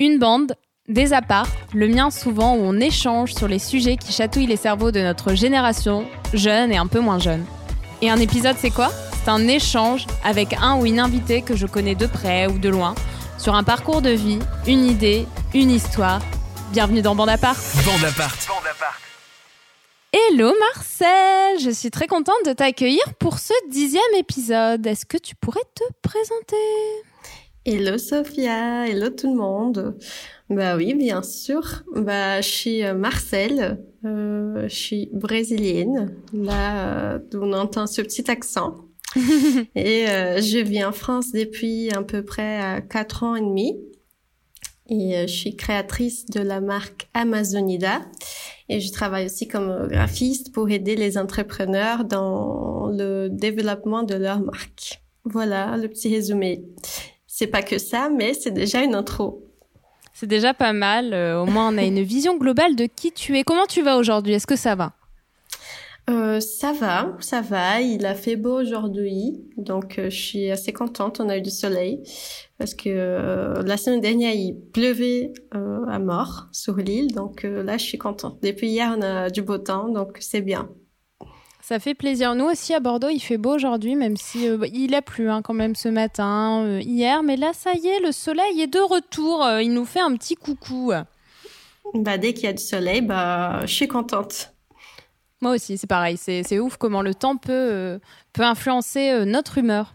Une bande, des apparts, le mien souvent où on échange sur les sujets qui chatouillent les cerveaux de notre génération, jeune et un peu moins jeune. Et un épisode, c'est quoi? C'est un échange avec un ou une invitée que je connais de près ou de loin, sur un parcours de vie, une idée, une histoire. Bienvenue dans Bande Apart. Bande Apart. Bande Apart. Hello Marcel, je suis très contente de t'accueillir pour ce dixième épisode. Est-ce que tu pourrais te présenter? Hello Sophia, hello tout le monde. Bah oui, bien sûr. Bah je suis euh, Marcel, euh, je suis brésilienne. Là, euh, on entend ce petit accent. et euh, je vis en France depuis à peu près quatre ans et demi. Et je suis créatrice de la marque Amazonida. Et je travaille aussi comme graphiste pour aider les entrepreneurs dans le développement de leur marque. Voilà le petit résumé. C'est pas que ça, mais c'est déjà une intro. C'est déjà pas mal. Euh, au moins, on a une vision globale de qui tu es. Comment tu vas aujourd'hui? Est-ce que ça va? Euh, ça va, ça va. Il a fait beau aujourd'hui, donc euh, je suis assez contente. On a eu du soleil parce que euh, la semaine dernière il pleuvait à mort sur l'île, donc là je suis contente. Depuis hier on a du beau temps, donc c'est bien. Ça fait plaisir. Nous aussi à Bordeaux, il fait beau aujourd'hui, même si euh, il a plu hein, quand même ce matin, euh, hier. Mais là, ça y est, le soleil est de retour. Euh, il nous fait un petit coucou. Bah, dès qu'il y a du soleil, bah, je suis contente. Moi aussi, c'est pareil. C'est ouf comment le temps peut, peut influencer notre humeur.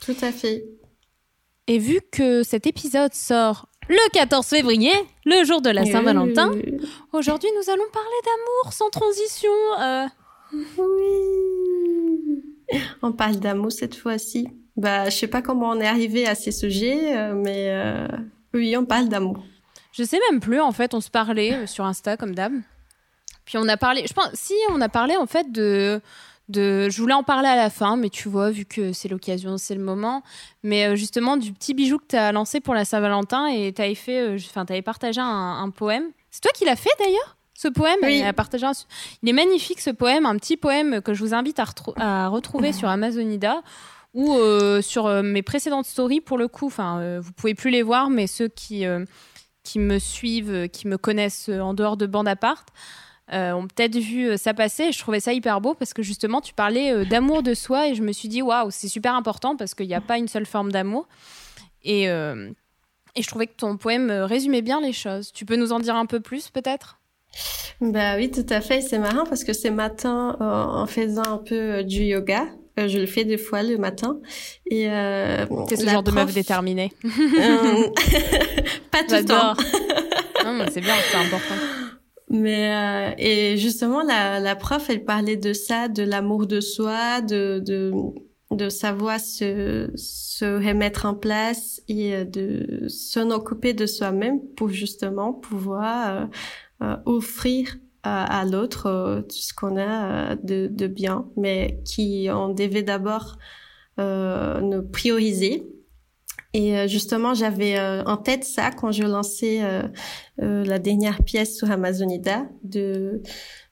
Tout à fait. Et vu que cet épisode sort le 14 février, le jour de la Saint-Valentin, aujourd'hui nous allons parler d'amour sans transition. Oui. On parle d'amour cette fois-ci. Bah, je sais pas comment on est arrivé à ces sujets, euh, mais euh, oui, on parle d'amour. Je sais même plus. En fait, on se parlait euh, sur Insta comme d'hab. Puis on a parlé. Je pense si on a parlé en fait de. Je voulais en parler à la fin, mais tu vois, vu que c'est l'occasion, c'est le moment. Mais justement, du petit bijou que tu as lancé pour la Saint-Valentin et tu avais fait. Tu avais partagé un, un poème. C'est toi qui l'as fait d'ailleurs? Ce poème. Oui. Il est magnifique ce poème, un petit poème que je vous invite à, retrouver sur Amazonida ou euh, sur euh, mes précédentes stories pour le coup. Enfin, euh, vous pouvez plus les voir, mais ceux qui qui me suivent, qui me connaissent en dehors de bande apart. ont peut-être vu ça passer. Je trouvais ça hyper beau parce que justement, tu parlais d'amour de soi et je me suis dit, waouh, c'est super important parce qu'il n'y a pas une seule forme d'amour. Et, et je trouvais que ton poème résumait bien les choses. Tu peux nous en dire un peu plus peut-être? Bah oui, tout à fait. C'est marrant parce que ce matin, euh, en faisant un peu euh, du yoga, euh, je le fais deux fois le matin. Et euh, c'est ce genre prof... de meuf déterminée. pas tout le temps. non, mais c'est bien, c'est important. Mais euh, et justement, la, la prof, elle parlait de ça, de l'amour de soi, de, de de savoir se, se remettre en place et de s'en occuper de soi-même pour justement pouvoir offrir à, l'autre euh, tout ce qu'on a euh, de, de, bien, mais qui on devait d'abord nous prioriser. Et justement, j'avais en tête ça quand je lançais la dernière pièce sur Amazonida, de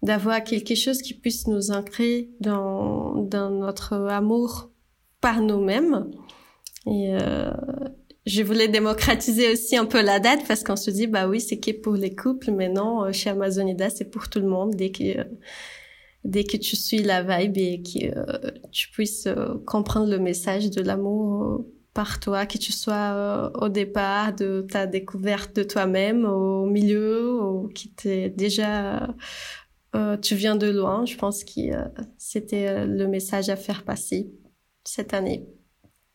d'avoir quelque chose qui puisse nous ancrer dans, dans notre amour par nous-mêmes. Et, je voulais démocratiser aussi un peu la date parce qu'on se dit bah oui c'est qui pour les couples mais non euh, chez Amazonida c'est pour tout le monde dès que euh, dès que tu suis la vibe et que euh, tu puisses comprendre le message de l'amour par toi que tu sois au départ de ta découverte de toi-même au milieu ou qui t'es déjà tu viens de loin je pense que c'était le message à faire passer cette année.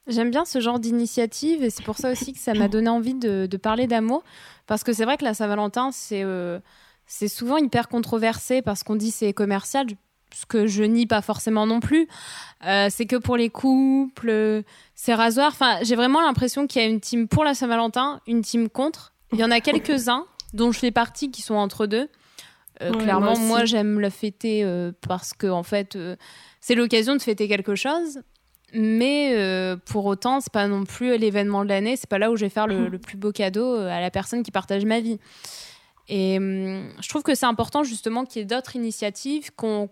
J'aime bien ce genre d'initiative et c'est pour ça aussi que ça m'a donné envie de, de parler d'amour. Parce que c'est vrai que la Saint-Valentin, c'est euh, c'est souvent hyper controversé parce qu'on dit c'est commercial, ce que je nie pas forcément non plus. Euh, c'est que pour les couples, c'est rasoir. Enfin, j'ai vraiment l'impression qu'il y a une team pour la Saint-Valentin, une team contre. Il y en a quelques-uns dont je fais partie qui sont entre deux. Euh, ouais, clairement, moi, moi j'aime le fêter parce que en fait, c'est l'occasion de fêter quelque chose. Mais euh, pour autant, c'est pas non plus l'événement de l'année. C'est pas là où je vais faire le, le, plus beau cadeau euh, à la personne qui partage ma vie. Et hum, je trouve que c'est important justement qu'il y ait d'autres initiatives, qu'on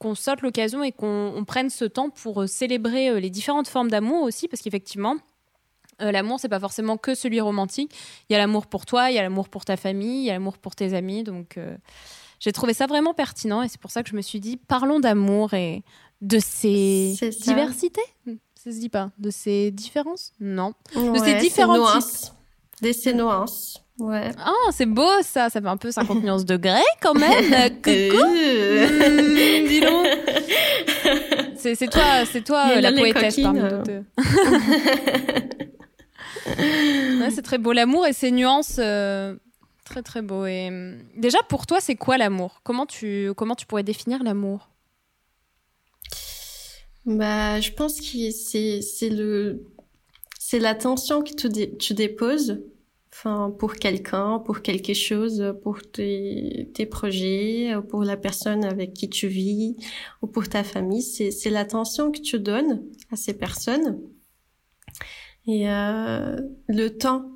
qu saute l'occasion et qu'on prenne ce temps pour euh, célébrer les différentes formes d'amour aussi, parce qu'effectivement, Euh, l'amour, c'est pas forcément que celui romantique. Il y a l'amour pour toi, il y a l'amour pour ta famille, il y a l'amour pour tes amis. Donc, euh, j'ai trouvé ça vraiment pertinent et c'est pour ça que je me suis dit, parlons d'amour et de ses diversités. Ça se dit pas De ses différences? Non. de ses différents types. De ses nuances. Ouais. Ah, c'est beau ça, ça fait un peu 50 nuances de grès quand même. Coucou. Mmh, dis donc. C'est toi, c'est toi la poétesse parmi toutes. c'est très beau l'amour et ses nuances. Euh, très très beau. Et hum, déjà pour toi, c'est quoi l'amour? Comment tu comment tu pourrais définir l'amour? Bah, je pense que c'est c'est le c'est l'attention que tu, déposes enfin pour quelqu'un, pour quelque chose, pour tes, tes projets, pour la personne avec qui tu vis ou pour ta famille. C'est, c'est l'attention que tu donnes à ces personnes. Et euh, le temps,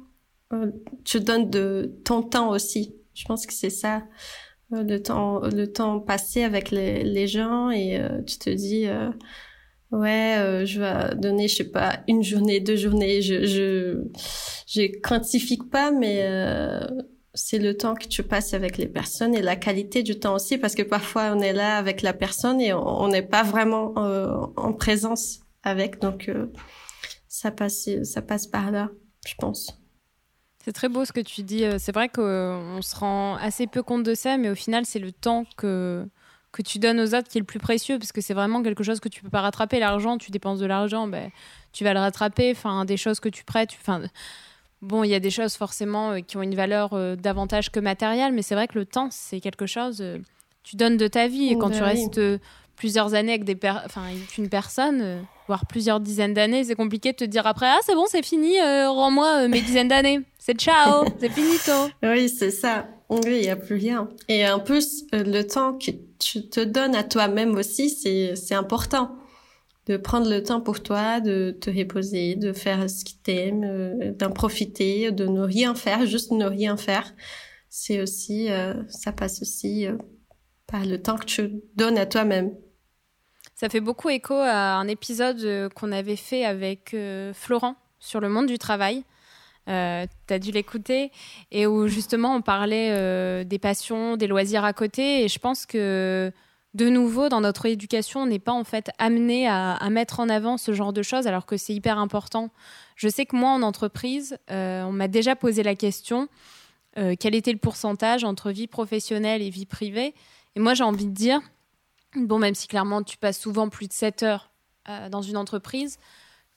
euh, tu donnes de ton temps aussi. Je pense que c'est ça, euh, le temps, le temps passé avec les, les gens et euh, tu te dis ouais, euh, je vais donner, je sais pas, une journée, deux journées. Je je je quantifie pas, mais euh, c'est le temps que tu passes avec les personnes et la qualité du temps aussi, parce que parfois on est là avec la personne et on n'est pas vraiment euh, en présence avec, donc ça passe ça passe par là, je pense. C'est très beau ce que tu dis. C'est vrai qu'on se rend assez peu compte de ça, mais au final, c'est le temps que que tu donnes aux autres qui est le plus précieux parce que c'est vraiment quelque chose que tu peux pas rattraper. L'argent tu dépenses de l'argent ben tu vas le rattraper. Enfin des choses que tu prêtes enfin bon il y a des choses forcément euh, qui ont une valeur euh, davantage que matérielle mais c'est vrai que le temps c'est quelque chose euh, tu donnes de ta vie. Et quand tu restes plusieurs années avec des enfin une personne voire plusieurs dizaines d'années c'est compliqué de te dire après ah c'est bon c'est fini rends-moi mes dizaines d'années. C'est ciao c'est finito. Oui c'est ça. Oui, il n'y a plus rien. Et en plus, euh, le temps tu te donnes à toi-même aussi, c'est, important. De prendre le temps pour toi, de te reposer, de faire ce qui t'aime, euh, d'en profiter, de ne rien faire, juste ne rien faire. C'est aussi, euh, ça passe aussi par le temps que tu donnes à toi-même. Ça fait beaucoup écho à un épisode qu'on avait fait avec Florent sur le monde du travail. Euh, tu as dû l'écouter, et où justement on parlait euh, des passions, des loisirs à côté. Et je pense que de nouveau, dans notre éducation, on n'est pas en fait amené à, mettre en avant ce genre de choses, alors que c'est hyper important. Je sais que moi, en entreprise, euh, on m'a déjà posé la question quel était le pourcentage entre vie professionnelle et vie privée. Et moi, j'ai envie de dire, bon, même si clairement tu passes souvent plus de 7 heures dans une entreprise,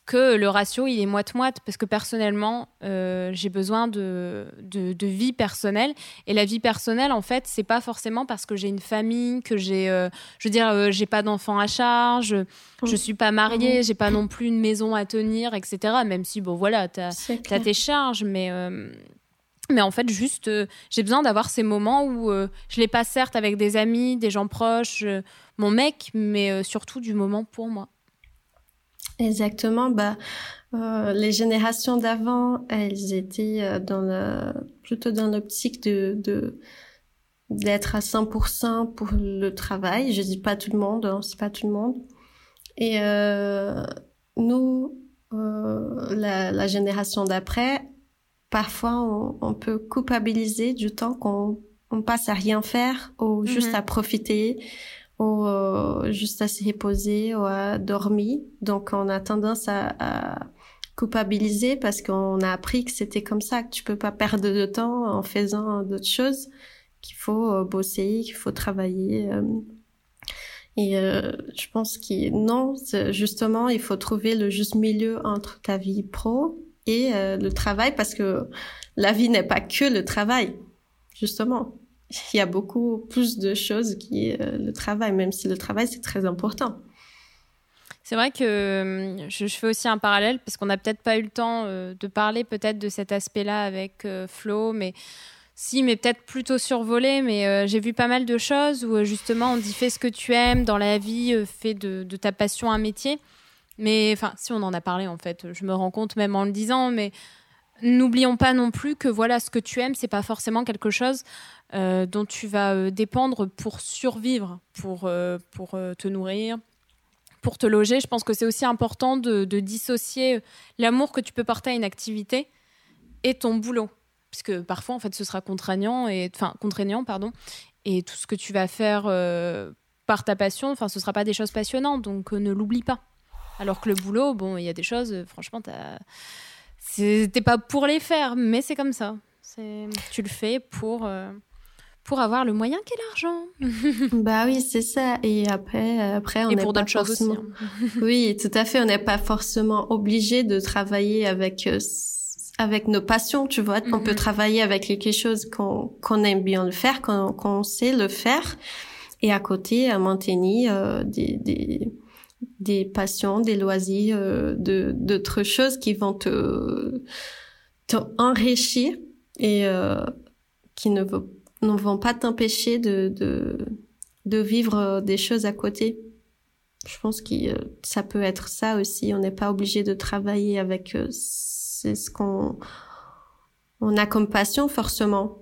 que le ratio il est moite-moite parce que personnellement euh, j'ai besoin de, de, vie personnelle. Et la vie personnelle en fait c'est pas forcément parce que j'ai une famille que j'ai euh, je veux dire euh, j'ai pas d'enfants à charge je suis pas mariée j'ai pas non plus une maison à tenir etc même si bon voilà t'as as tes charges mais mais en fait, juste, j'ai besoin d'avoir ces moments où je les passe certes avec des amis, des gens proches, mon mec, mais surtout du moment pour moi. Exactement. Bah, euh, les générations d'avant, elles étaient euh, dans la, plutôt dans l'optique de, de d'être à 100% pour le travail. Je dis pas tout le monde, hein, c'est pas tout le monde. Et euh, nous, euh, la, la, génération d'après, parfois on, on, peut culpabiliser du temps qu'on on passe à rien faire ou juste mm-hmm. à profiter ou euh, juste à se reposer ou à dormir. Donc on a tendance à, à culpabiliser parce qu'on a appris que c'était comme ça, que tu peux pas perdre de temps en faisant d'autres choses, qu'il faut euh, bosser, qu'il faut travailler. Euh. Et je pense que non, justement, il faut trouver le juste milieu entre ta vie pro et le travail parce que la vie n'est pas que le travail, justement il y a beaucoup plus de choses qui euh, le travail, même si le travail, c'est très important. C'est vrai que euh, je, fais aussi un parallèle parce qu'on n'a peut-être pas eu le temps euh, de parler peut-être de cet aspect-là avec Flo, mais si, mais peut-être plutôt survolé. Mais j'ai vu pas mal de choses où justement on dit fais ce que tu aimes dans la vie, fais de, de, ta passion un métier. Mais enfin, si on en a parlé en fait, je me rends compte même en le disant, mais n'oublions pas non plus que voilà, ce que tu aimes, c'est pas forcément quelque chose euh, dont tu vas euh, dépendre pour survivre, pour, euh, pour te nourrir, pour te loger. Je pense que c'est aussi important de, dissocier l'amour que tu peux porter à une activité et ton boulot. Parce que parfois, en fait, ce sera contraignant, et, enfin, contraignant, pardon. Et tout ce que tu vas faire par ta passion, enfin, ce ne sera pas des choses passionnantes, donc ne l'oublie pas. Alors que le boulot, bon, il y a des choses, euh, franchement, c'était pas pour les faire, mais c'est comme ça. Tu le fais pour pour avoir le moyen qu'est l'argent. bah oui, c'est ça. Et après, après, on Et pour d'autres choses aussi. Hein. oui, tout à fait. On n'est pas forcément obligé de travailler avec euh, avec nos passions, tu vois. On peut mhm. travailler avec quelque chose qu'on qu'on aime bien le faire, qu'on qu'on sait le faire, et à côté, à maintenir euh, des, des des passions, des loisirs, euh, de d'autres choses qui vont te, te enrichir et euh, qui ne vont ne vont pas t'empêcher de, de, de vivre euh, des choses à côté. Je pense que euh, ça peut être ça aussi. On n'est pas obligé de travailler avec euh, c'est ce qu'on on a comme passion forcément,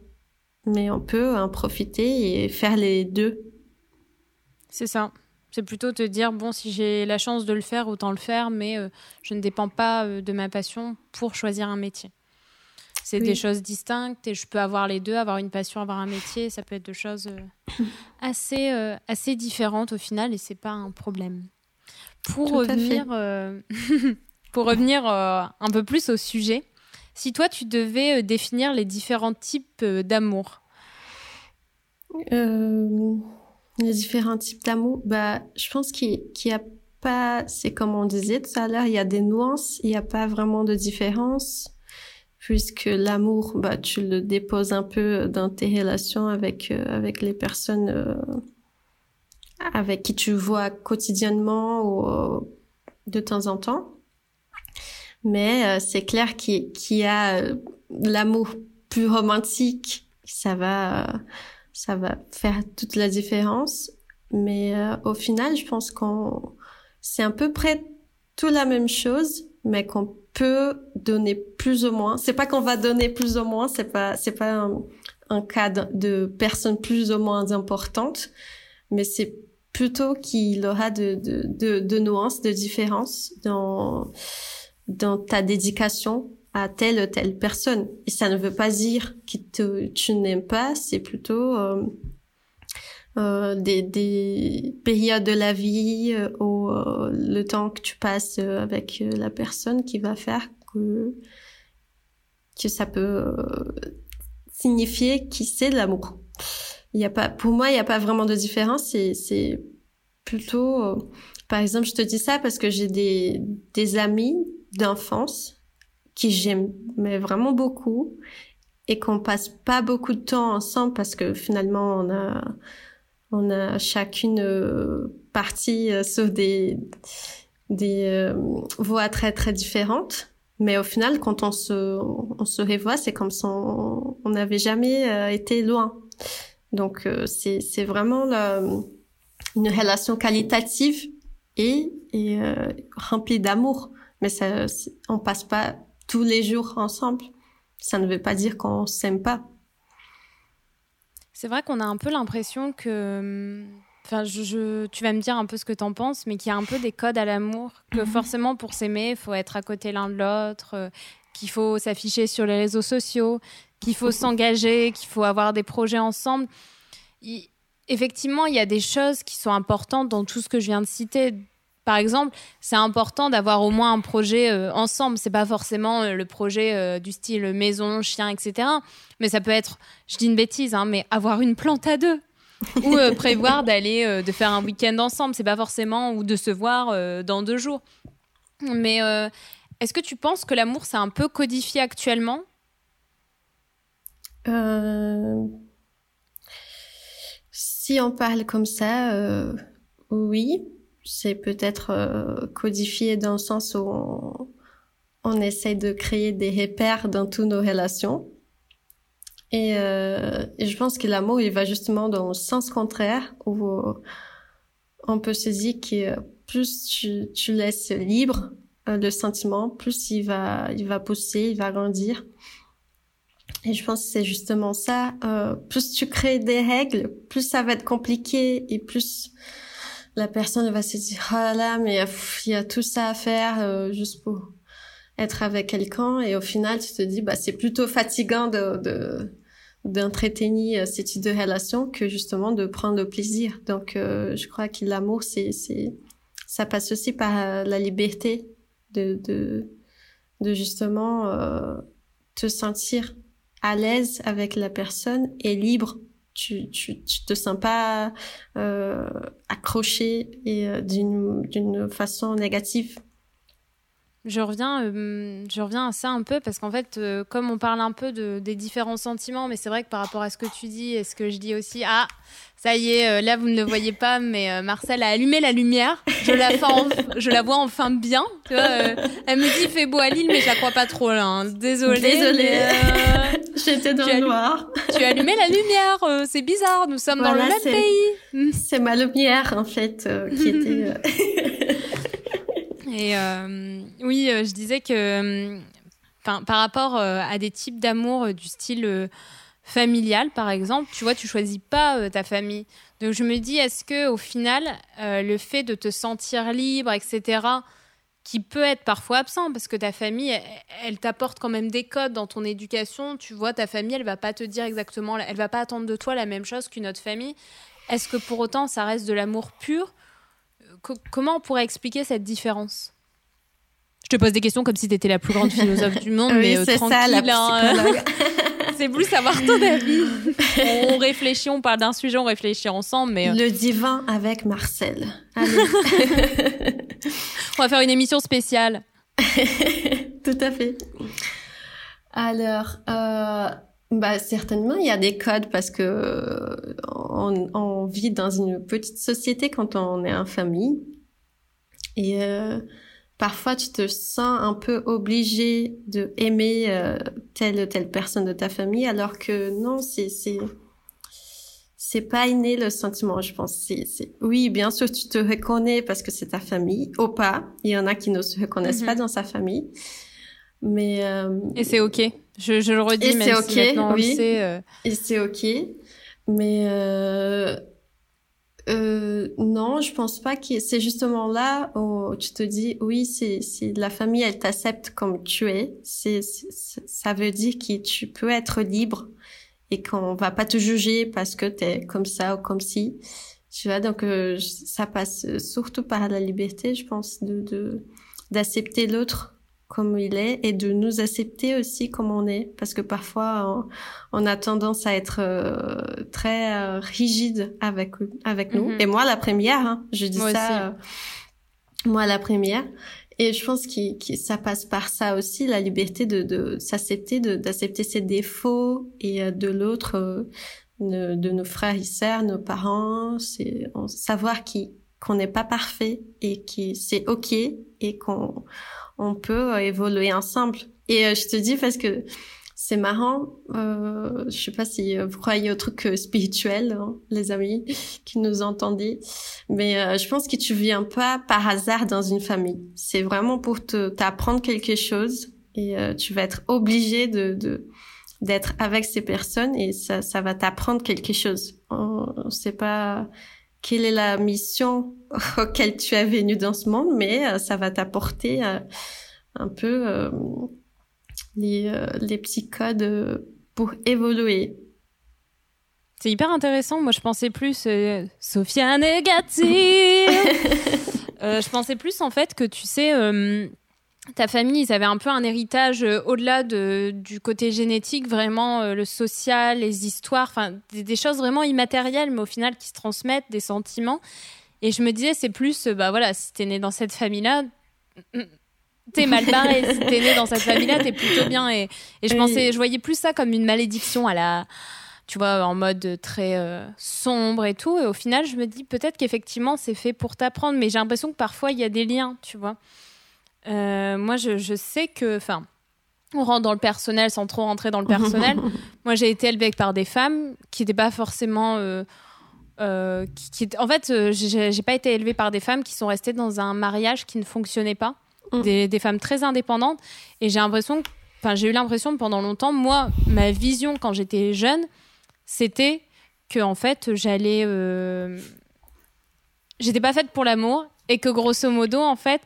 mais on peut en profiter et faire les deux. C'est ça. C'est plutôt te dire bon si j'ai la chance de le faire autant le faire, mais je ne dépends pas de ma passion pour choisir un métier. C'est des choses distinctes et je peux avoir les deux, avoir une passion, avoir un métier. Ça peut être deux choses euh, assez, euh, assez différentes au final et c'est pas un problème. Pour revenir, euh, pour revenir un peu plus au sujet, si toi tu devais définir les différents types d'amour. les différents types d'amour, bah, je pense qu'il n'y a pas, c'est comme on disait tout à l'heure, il y a des nuances, il n'y a pas vraiment de différence puisque l'amour, bah, tu le déposes un peu dans tes relations avec euh, avec les personnes euh, avec qui tu vois quotidiennement ou euh, de temps en temps. Mais c'est clair qu'il y a l'amour plus romantique, ça va ça va faire toute la différence. Mais au final, je pense qu'on c'est à peu près tout la même chose, mais qu'on peut donner plus ou moins. C'est pas qu'on va donner plus ou moins, c'est pas c'est pas un, un cadre de personnes plus ou moins importantes, mais c'est plutôt qu'il aura de, de, de, de, nuances, de différences dans dans ta dédication à telle ou telle personne. Et ça ne veut pas dire que tu n'aimes pas, c'est plutôt euh, euh, des, des périodes de la vie euh, ou euh, le temps que tu passes avec la personne qui va faire que, que ça peut signifier qui c'est l'amour. Il y a pas, pour moi, il n'y a pas vraiment de différence. C'est, c'est plutôt, par exemple, je te dis ça parce que j'ai des, des amis d'enfance qui j'aime mais vraiment beaucoup et qu'on passe pas beaucoup de temps ensemble parce que finalement on a on a chacune euh, partie euh, sur des des euh, voies très très différentes. Mais au final, quand on se on se revoit, c'est comme si on n'avait jamais été loin. Donc c'est vraiment une relation qualitative et et remplie d'amour. Mais ça on passe pas tous les jours ensemble. Ça ne veut pas dire qu'on s'aime pas. C'est vrai qu'on a un peu l'impression que. Enfin, je, tu vas me dire un peu ce que tu en penses, mais qu'il y a un peu des codes à l'amour, que mhm. forcément pour s'aimer, il faut être à côté l'un de l'autre, euh, qu'il faut s'afficher sur les réseaux sociaux, qu'il faut s'engager, qu'il faut avoir des projets ensemble. effectivement, il y a des choses qui sont importantes dans tout ce que je viens de citer, par exemple, c'est important d'avoir au moins un projet euh, ensemble. C'est pas forcément euh, le projet euh, du style maison, chien, etc. Mais ça peut être, je dis une bêtise, hein, mais avoir une plante à deux ou prévoir d'aller, de faire un week-end ensemble. C'est pas forcément ou de se voir dans deux jours. Mais est-ce que tu penses que l'amour c'est un peu codifié actuellement? Si on parle comme ça, oui c'est peut-être euh, codifié dans le sens où on, on, essaie de créer des repères dans toutes nos relations. Et, euh, je pense que l'amour, il va justement dans le sens contraire, où on peut se dire que plus tu, tu laisses libre euh, le sentiment, plus il va, il va pousser, il va grandir. Et je pense que c'est justement ça. Euh, plus tu crées des règles, plus ça va être compliqué et plus la personne va se dire oh là mais il y a tout ça à faire euh, juste pour être avec quelqu'un et au final tu te dis bah c'est plutôt fatigant de, de d'entretenir ce type de relation que justement de prendre plaisir donc je crois que l'amour c'est c'est ça passe aussi par la liberté de de justement euh, te sentir à l'aise avec la personne et libre. Tu, tu, tu te sens pas euh, accroché et euh, d'une d'une façon négative. Je reviens, euh, je reviens à ça un peu parce qu'en fait, euh, comme on parle un peu de, des différents sentiments, mais c'est vrai que par rapport à ce que tu dis et ce que je dis aussi, ah, ça y est, euh, là vous ne le voyez pas, mais Marcel a allumé la lumière. Je la, je la vois enfin bien. Tu vois, elle me dit il fait beau à Lille, mais je la crois pas trop là. Hein. Désolée. Désolée. J'étais dans le noir. Tu as allumé la lumière. c'est bizarre. Nous sommes dans le même pays. C'est ma lumière en fait qui était. Et euh, oui, euh, je disais que euh, par rapport à des types d'amour du style familial, par exemple, tu vois, tu choisis pas ta famille. Donc je me dis, est-ce que au final, le fait de te sentir libre, etc., qui peut être parfois absent parce que ta famille, elle, t'apporte quand même des codes dans ton éducation. Tu vois, ta famille, elle va pas te dire exactement, elle va pas attendre de toi la même chose qu'une autre famille. Est-ce que pour autant, ça reste de l'amour pur? Comment on pourrait expliquer cette différence? Je te pose des questions comme si tu étais la plus grande philosophe du monde, mais euh, tranquille. Ça, la hein. c'est plus savoir ton avis. on réfléchit, on parle d'un sujet, on réfléchit ensemble. Mais... Euh, Le divin avec Marcel. on va faire une émission spéciale. Tout à fait. Alors, euh, bah certainement, il y a des codes parce que on, on, vit dans une petite société quand on est en famille et euh, parfois tu te sens un peu obligé de aimer euh, telle ou telle personne de ta famille alors que non, c'est c'est c'est pas inné le sentiment, je pense. C'est, c'est oui, bien sûr, tu te reconnais parce que c'est ta famille, ou pas. Il y en a qui ne se reconnaissent pas mhm. dans sa famille, mais euh, et c'est ok. Je, je le redis, et c'est ok, oui. Euh. Et c'est ok, mais euh, non, je pense pas que c'est justement là où tu te dis oui, c'est c'est la famille, elle t'accepte comme tu es. C'est ça veut dire que tu peux être libre et qu'on va pas te juger parce que t'es comme ça ou comme si. Tu vois, donc euh, ça passe surtout par la liberté, je pense, de d'accepter l'autre comme il est et de nous accepter aussi comme on est. Parce que parfois on, a tendance à être euh, très euh, rigide avec avec nous. Mhm. et moi la première hein, je dis ça euh, moi la première. Et je pense que, ça passe par ça aussi la liberté de, de s'accepter de d'accepter ses défauts et de l'autre de, de, nos frères et sœurs nos parents. C'est savoir qui qu'on n'est pas parfait et que c'est ok et qu'on on peut euh, évoluer ensemble. Et euh, je te dis parce que c'est marrant. Euh, je sais pas si vous croyez au truc euh, spirituel, hein, les amis qui nous entendaient, mais je pense que tu viens pas par hasard dans une famille. C'est vraiment pour te t'apprendre quelque chose et tu vas être obligé de, d'être avec ces personnes et ça ça va t'apprendre quelque chose. On, on sait pas quelle est la mission auquel tu es venu dans ce monde, mais euh, ça va t'apporter euh, un peu euh, les, les, petits codes pour évoluer. C'est hyper intéressant. Moi, je pensais plus Sophia négative. je pensais plus en fait que tu sais ta famille, ils avaient un peu un héritage euh, au-delà de, du côté génétique, vraiment euh, le social, les histoires, enfin des, choses vraiment immatérielles, mais au final qui se transmettent, des sentiments. Et je me disais, c'est plus, euh, bah voilà, si t'es né dans cette famille-là, mm, t'es mal barré. si t'es né dans cette famille-là, t'es plutôt bien. Et, et je pensais, je voyais plus ça comme une malédiction à la, tu vois, en mode très sombre et tout. Et au final, je me dis peut-être qu'effectivement, c'est fait pour t'apprendre, mais j'ai l'impression que parfois il y a des liens, tu vois. Euh, moi, je, sais que, enfin, on rentre dans le personnel sans trop rentrer dans le personnel. moi, j'ai été élevée par des femmes qui n'étaient pas forcément. Euh, euh, qui, en fait, j'ai pas été élevée par des femmes qui sont restées dans un mariage qui ne fonctionnait pas. Mm. Des, femmes très indépendantes. Et j'ai l'impression, enfin, j'ai eu l'impression pendant longtemps, moi, ma vision quand j'étais jeune, c'était que en fait, j'allais j'étais pas faite pour l'amour et que grosso modo, en fait,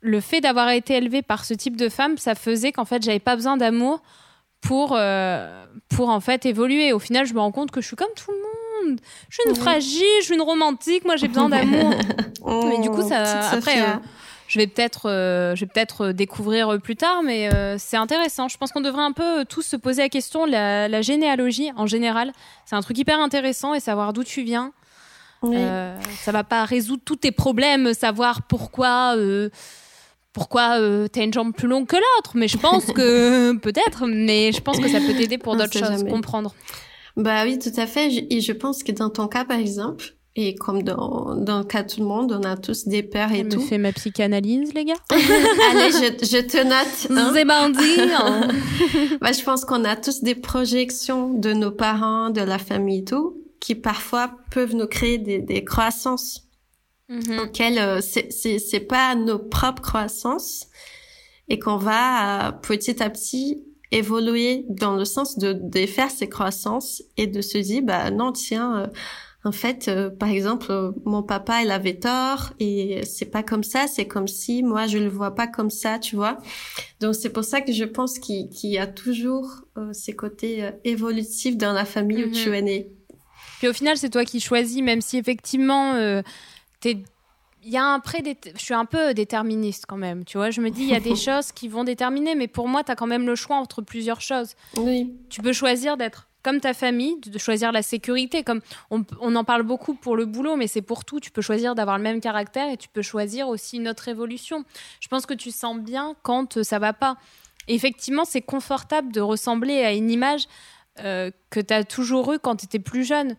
le fait d'avoir été élevée par ce type de femme, ça faisait qu'en fait, j'avais pas besoin d'amour pour, euh, pour en fait évoluer. Au final, je me rends compte que je suis comme tout le monde. Je suis une fragile, je suis une romantique, moi j'ai besoin d'amour. mais du coup, ça, Oh, après, euh, je vais peut-être euh, vais peut-être découvrir plus tard, mais euh, c'est intéressant. Je pense qu'on devrait un peu tous se poser la question la, la généalogie en général. C'est un truc hyper intéressant et savoir d'où tu viens. Oui. Euh, ça va pas résoudre tous tes problèmes, savoir pourquoi euh, pourquoi euh, t'as une jambe plus longue que l'autre. Mais je pense que peut-être, mais je pense que ça peut t'aider pour d'autres choses, jamais. comprendre. Bah oui, tout à fait. Et je pense que dans ton cas, par exemple, et comme dans, dans le cas de tout le monde, on a tous des peurs et me tout. fais ma psychanalyse, les gars. Allez, je, je te note. hein. C'est bandit. hein. Bah, je pense qu'on a tous des projections de nos parents, de la famille et tout, qui parfois peuvent nous créer des, des croissances Mhm. auxquelles euh, c'est c'est c'est pas nos propres croissances et qu'on va euh, petit à petit évoluer dans le sens de défaire ces croissances et de se dire bah non tiens euh, en fait euh, par exemple euh, mon papa il avait tort et c'est pas comme ça c'est comme si moi je le vois pas comme ça tu vois donc c'est pour ça que je pense qu'il y a toujours euh, ces côtés évolutifs dans la famille Mhm. où tu es né Puis au final, c'est toi qui choisis, même si effectivement, t'es- il y a un pré je suis un peu déterministe quand même, tu vois. Je me dis, il y a des choses qui vont déterminer, mais pour moi, tu as quand même le choix entre plusieurs choses. oui Tu peux choisir d'être comme ta famille, de choisir la sécurité. Comme on, on en parle beaucoup pour le boulot, mais c'est pour tout. Tu peux choisir d'avoir le même caractère et tu peux choisir aussi une autre évolution. Je pense que tu sens bien quand euh, ça va pas. Et effectivement, c'est confortable de ressembler à une image euh, que tu as toujours eue quand tu étais plus jeune.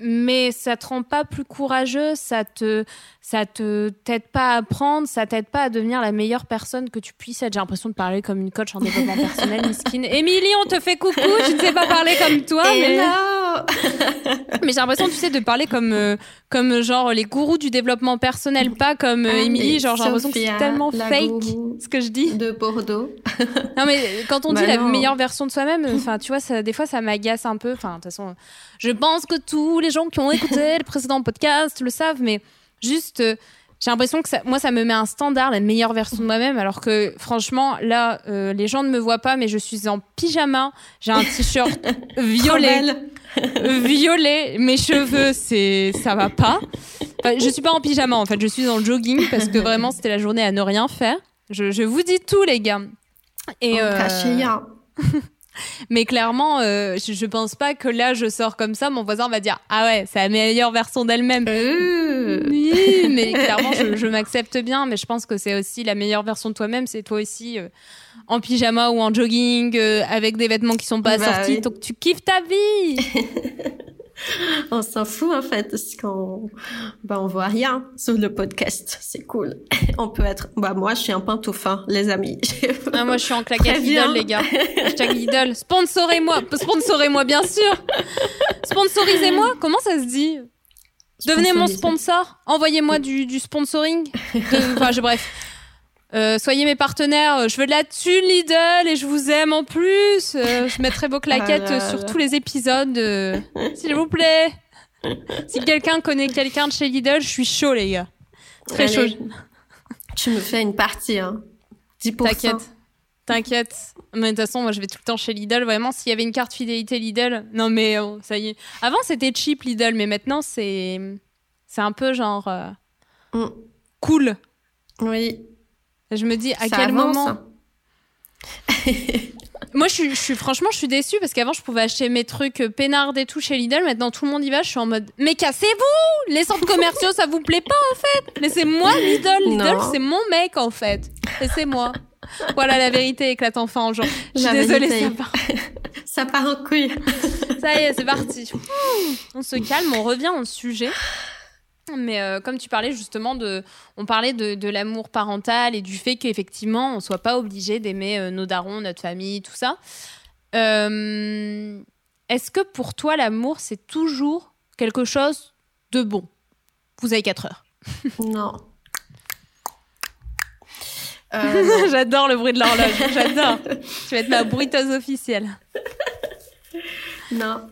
Mais ça te rend pas plus courageux, ça te, ça te t'aide pas à apprendre, ça t'aide pas à devenir la meilleure personne que tu puisses être. J'ai l'impression de parler comme une coach en développement personnel, Miskine. Émilie, on te fait coucou, je ne sais pas parler comme toi, mais, Hello mais j'ai l'impression, tu sais, de parler comme, euh, comme genre les gourous du développement personnel, pas comme euh, Ah, Émilie. Genre, j'ai l'impression que c'est tellement fake ce que je dis. de Bordeaux. Non, mais quand on Bah dit la non. meilleure version de soi-même, enfin, tu vois, ça, des fois, ça m'agace un peu. Enfin, de toute façon, je pense que tous les gens qui ont écouté le précédent podcast le savent, mais juste, euh, j'ai l'impression que ça, moi, ça me met un standard, la meilleure version de moi-même, alors que franchement, là, euh, les gens ne me voient pas, mais je suis en pyjama, j'ai un t-shirt violet, Rebelle. violet, mes cheveux, c'est, ça va pas. Enfin, je suis pas en pyjama, en fait, je suis en jogging parce que vraiment, c'était la journée à ne rien faire. Je, je vous dis tout, les gars. Et euh, rien. mais clairement, euh, je, je pense pas que là, je sors comme ça, mon voisin va dire Ah ouais, c'est la meilleure version d'elle-même. Euh. Oui, mais clairement, je, je m'accepte bien, mais je pense que c'est aussi la meilleure version de toi-même, c'est toi aussi euh, en pyjama ou en jogging, avec des vêtements qui sont pas Bah assortis, oui. donc tu kiffes ta vie. On s'en fout en fait parce qu'on bah on voit rien sur le podcast. C'est cool. On peut être bah moi je suis un pantoufin les amis. Ah, moi, je suis en claquette. Lidl, les gars. Hashtag Lidl. Sponsorez-moi. Sponsorez-moi, bien sûr. Sponsorisez-moi. Comment ça se dit? Devenez mon sponsor. Envoyez-moi du, du sponsoring. De- Enfin, je, bref. Euh, soyez mes partenaires. Je veux de la thune, Lidl, et je vous aime en plus. Euh, je mettrai vos claquettes Ah là sur tous les épisodes. euh, S'il vous plaît. Si quelqu'un connaît quelqu'un de chez Lidl, je suis chaud, les gars. Très Allez, chaud. Tu me fais une partie hein. 10%. T'inquiète. T'inquiète. Mais de toute façon, moi, je vais tout le temps chez Lidl. Vraiment, s'il y avait une carte fidélité Lidl. Non, mais oh, ça y est. Avant, c'était cheap Lidl, mais maintenant, c'est. C'est un peu genre. euh, Mm. cool. Oui. Je me dis, à ça quel avance, moment. hein. Moi, je suis, je suis franchement, je suis déçue parce qu'avant, je pouvais acheter mes trucs euh, peinards et tout chez Lidl. Maintenant, tout le monde y va. Je suis en mode, mais cassez-vous Les centres commerciaux, ça vous plaît pas en fait Laissez-moi Lidl. Lidl, c'est mon mec en fait. Laissez-moi. Voilà, la vérité éclate enfin en gens. Je suis désolée, vérité. ça part. Ça part en couille. Ça y est, c'est parti. On se calme, on revient au sujet. Mais euh, comme tu parlais justement de, on parlait de, de l'amour parental et du fait qu'effectivement on soit pas obligé d'aimer euh, nos darons, notre famille, tout ça. Euh, Est-ce que pour toi l'amour c'est toujours quelque chose de bon? Vous avez 4 heures. Non. Non. J'adore le bruit de l'horloge. J'adore. tu vas être ma bruiteuse officielle. non.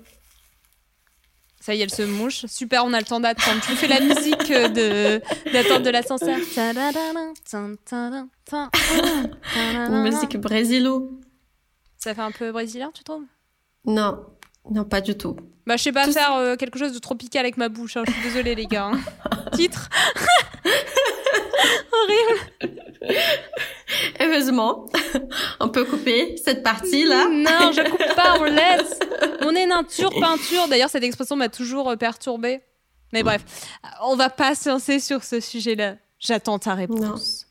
Ça y est, elle se mouche. Super, on a le temps d'attendre. Tu fais la musique de d'attente de l'ascenseur. Une musique brésilo. Ça fait un peu brésilien, tu trouves Non, non, pas du tout. Bah, je sais pas faire euh, quelque chose de tropical avec ma bouche. Hein. Je suis désolée, les gars. Hein. Titre. Horrible. Heureusement, on peut couper cette partie-là. Non, je coupe pas, on laisse. On est nature peinture. D'ailleurs, cette expression m'a toujours euh, perturbée. Mais bref, on va pas se lancer sur ce sujet-là. J'attends ta réponse.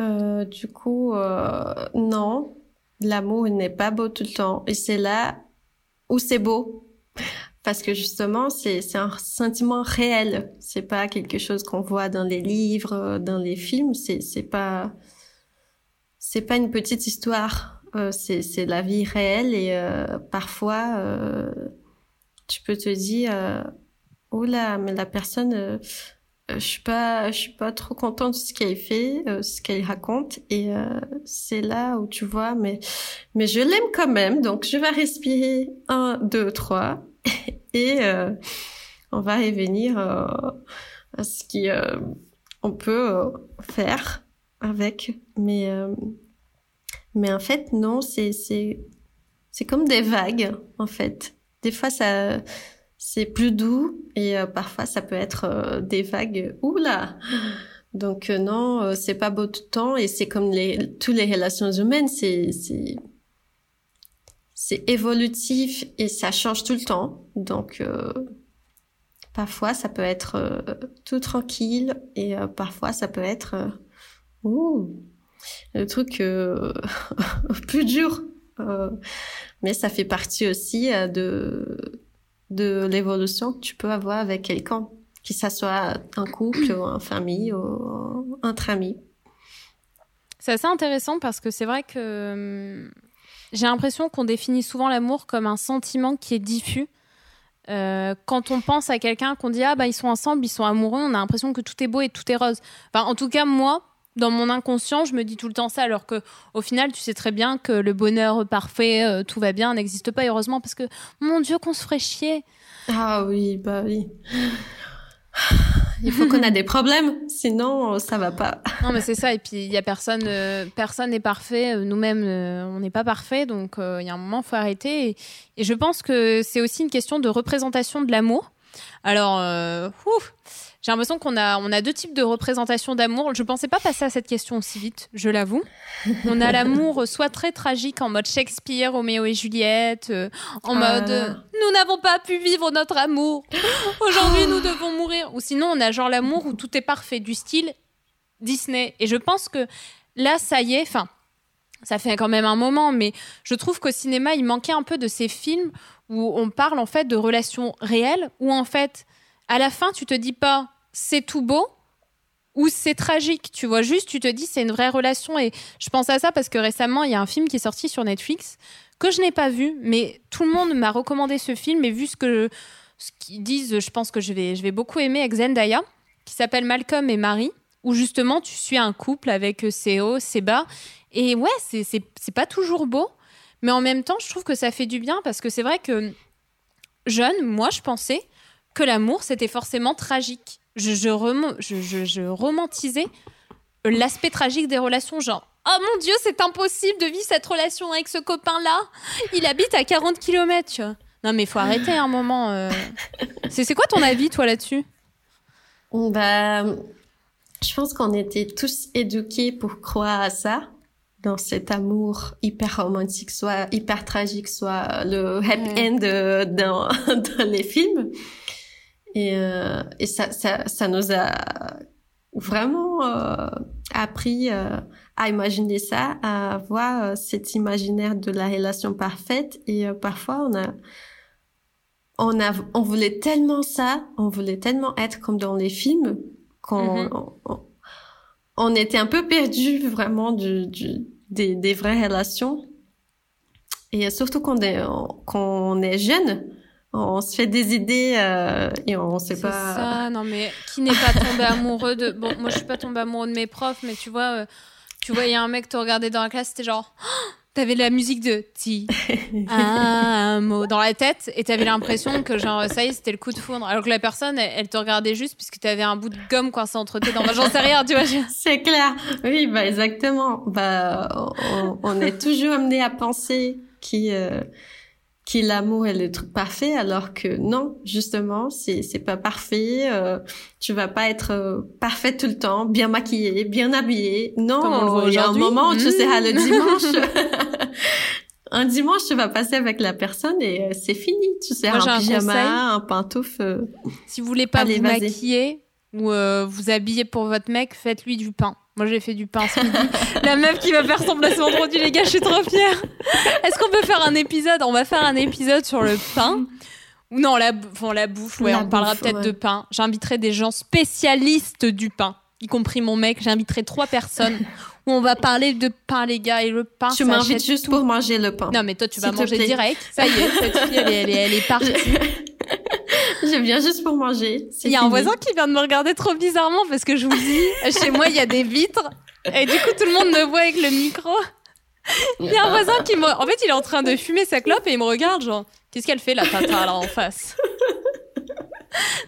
Euh, du coup, euh, non, l'amour n'est pas beau tout le temps. Et c'est là où c'est beau. Parce que justement, c'est un sentiment réel. C'est pas quelque chose qu'on voit dans les livres, dans les films. C'est pas c'est pas une petite histoire. Euh, c'est la vie réelle et euh, parfois euh, tu peux te dire oh là mais la personne je suis pas je suis pas trop contente de ce qu'elle fait ce qu'elle raconte et c'est là où tu vois mais mais je l'aime quand même donc je vais respirer un deux trois et on va revenir à ce qui on peut faire avec mais mais en fait, non, c'est, c'est, c'est comme des vagues, en fait. Des fois, ça, c'est plus doux et euh, parfois, ça peut être euh, des vagues. Oula! Donc, euh, non, c'est pas beau tout le temps et c'est comme les, toutes les relations humaines, c'est, c'est, c'est évolutif et ça change tout le temps. Donc, parfois, ça peut être tout tranquille et parfois, ça peut être, ouh, le truc euh, plus dur. Euh, mais ça fait partie aussi euh, de, de l'évolution que tu peux avoir avec quelqu'un, que ça soit un couple, ou en famille, ou entre amis. C'est assez intéressant parce que c'est vrai que hum, j'ai l'impression qu'on définit souvent l'amour comme un sentiment qui est diffus. quand on pense à quelqu'un, qu'on dit ah bah ils sont ensemble, ils sont amoureux, on a l'impression que tout est beau et tout est rose. Enfin, en tout cas moi, dans mon inconscient, je me dis tout le temps ça, alors que au final, tu sais très bien que le bonheur parfait, euh, tout va bien, n'existe pas, heureusement, parce que mon Dieu, qu'on se ferait chier. Ah oui, bah oui. Il faut qu'on a des problèmes, sinon ça va pas. Non, mais c'est ça. Et puis il y a personne, euh, personne n'est parfait. Nous-mêmes, euh, on n'est pas parfait, donc il y a un moment, faut arrêter. Et, et je pense que c'est aussi une question de représentation de l'amour. Alors, ouf, j'ai l'impression qu'on a, on a deux types de représentation d'amour. Je pensais pas passer à cette question aussi vite, je l'avoue. On a l'amour soit très tragique en mode Shakespeare, Roméo et Juliette, euh, en ah. mode nous n'avons pas pu vivre notre amour. Aujourd'hui, nous devons mourir. Ou sinon, on a genre l'amour où tout est parfait, du style Disney. Et je pense que là, ça y est, enfin, ça fait quand même un moment, mais je trouve qu'au cinéma, il manquait un peu de ces films où on parle en fait de relations réelles, où en fait, à la fin, tu te dis pas c'est tout beau ou c'est tragique. Tu vois, juste, tu te dis c'est une vraie relation. Et je pense à ça parce que récemment, il y a un film qui est sorti sur Netflix que je n'ai pas vu, mais tout le monde m'a recommandé ce film. Et vu ce que ce qu'ils disent, je pense que je vais, je vais beaucoup aimer avec Zendaya, qui s'appelle Malcolm et Marie, où justement tu suis un couple avec ses hauts, ses bas. Et ouais, c'est pas toujours beau, mais en même temps, je trouve que ça fait du bien parce que c'est vrai que jeune, moi, je pensais que l'amour, c'était forcément tragique je, je, je, romantisais l'aspect tragique des relations, genre Oh mon dieu, c'est impossible de vivre cette relation avec ce copain-là. Il habite à 40 km, Non, mais il faut arrêter un moment. Euh. C'est quoi ton avis, toi, là-dessus? Bah, je pense qu'on était tous éduqués pour croire à ça, dans cet amour hyper romantique, soit hyper tragique, soit le happy end euh, dans, dans les films. Et, euh, et ça, ça, ça, nous a vraiment euh, appris euh, à imaginer ça, à avoir euh, cet imaginaire de la relation parfaite. Et euh, parfois, on a, on a, on voulait tellement ça, on voulait tellement être comme dans les films qu'on, mm-hmm. on, on, était un peu perdu vraiment du, du, des, des vraies relations. Et surtout quand on est, quand on est jeune, on se fait des idées euh, et on sait pas. C'est ça, non mais qui n'est pas tombé amoureux de. Bon, moi je suis pas tombée amoureux de mes profs, mais tu vois, euh, tu vois, il y a un mec te regardait dans la classe, c'était genre, T'avais la musique de ti un mot dans la tête et t'avais l'impression que genre ça y est c'était le coup de foudre alors que la personne elle, te regardait juste puisque t'avais un bout de gomme coincé entre tes dents. J'en sais rien tu vois. C'est clair. Oui bah exactement. Bah on, on est toujours amené à penser qui euh, qui l'amour est le truc parfait alors que non justement c'est c'est pas parfait euh, tu vas pas être euh, parfaite tout le temps bien maquillée bien habillée non il y a un moment où tu seras le mmh. dimanche. Un dimanche tu vas passer avec la personne et euh, c'est fini. Tu seras un pyjama un, pantoufle si vous voulez pas vous maquiller ou vous habiller pour votre mec faites-lui du pain moi, j'ai fait du pain ce midi. La meuf qui va faire son placement de produit, les gars, je suis trop fière. Est-ce qu'on peut faire un épisode? On va faire un épisode sur le pain. Ou non, la, enfin, la bouffe, ouais, on parlera peut-être de pain. J'inviterai des gens spécialistes du pain, y compris mon mec. J'inviterai trois personnes où on va parler de pain, les gars. Et le pain, Tu m'invites juste pour manger le pain. Non, mais toi, tu vas manger direct. Ça y est, cette fille, elle est, elle est partie. je viens juste pour manger. Il y a un voisin qui vient de me regarder trop bizarrement parce que je vous dis, chez moi, il y a des vitres. Et du coup, tout le monde me voit avec le micro. Il y a un voisin qui me... En fait, il est en train de fumer sa clope et il me regarde, genre, qu'est-ce qu'elle fait, la tata, là, en face?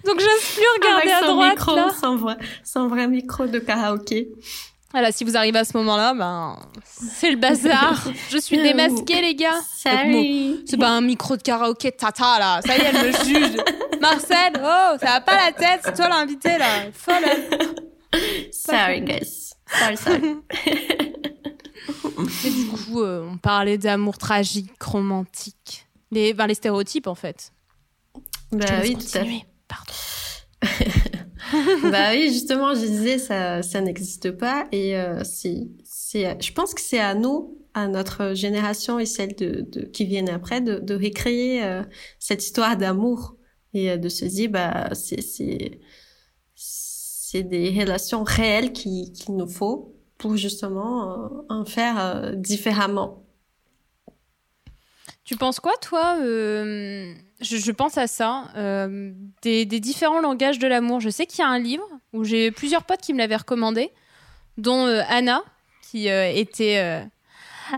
Donc, j'ose plus regarder à droite, micro, là. Sans vrai, sans vrai micro de karaoké. Voilà, si vous arrivez à ce moment-là, ben, c'est le bazar. Je suis démasquée, les gars. C'est pas un micro de karaoké tata, là. Ça y est, elle me juge. Marcel, oh, ça va pas la tête. C'est toi l'invité, là. Folle. Sorry, guys. Sorry, sorry. Et du coup, euh, on parlait d'amour tragique, romantique. Les, ben, les stéréotypes, en fait. Bah oui, tout à fait. Pardon. bah oui, justement, je disais ça, ça n'existe pas et euh, c'est, je pense que c'est à nous, à notre génération et celle de, de qui viennent après, de, de récréer euh, cette histoire d'amour et euh, de se dire bah c'est c'est des relations réelles qui qu'il nous faut pour justement euh, en faire différemment. Tu penses quoi, toi euh, je, pense à ça, euh, des, différents langages de l'amour. Je sais qu'il y a un livre où j'ai plusieurs potes qui me l'avaient recommandé, dont euh, Anna, qui était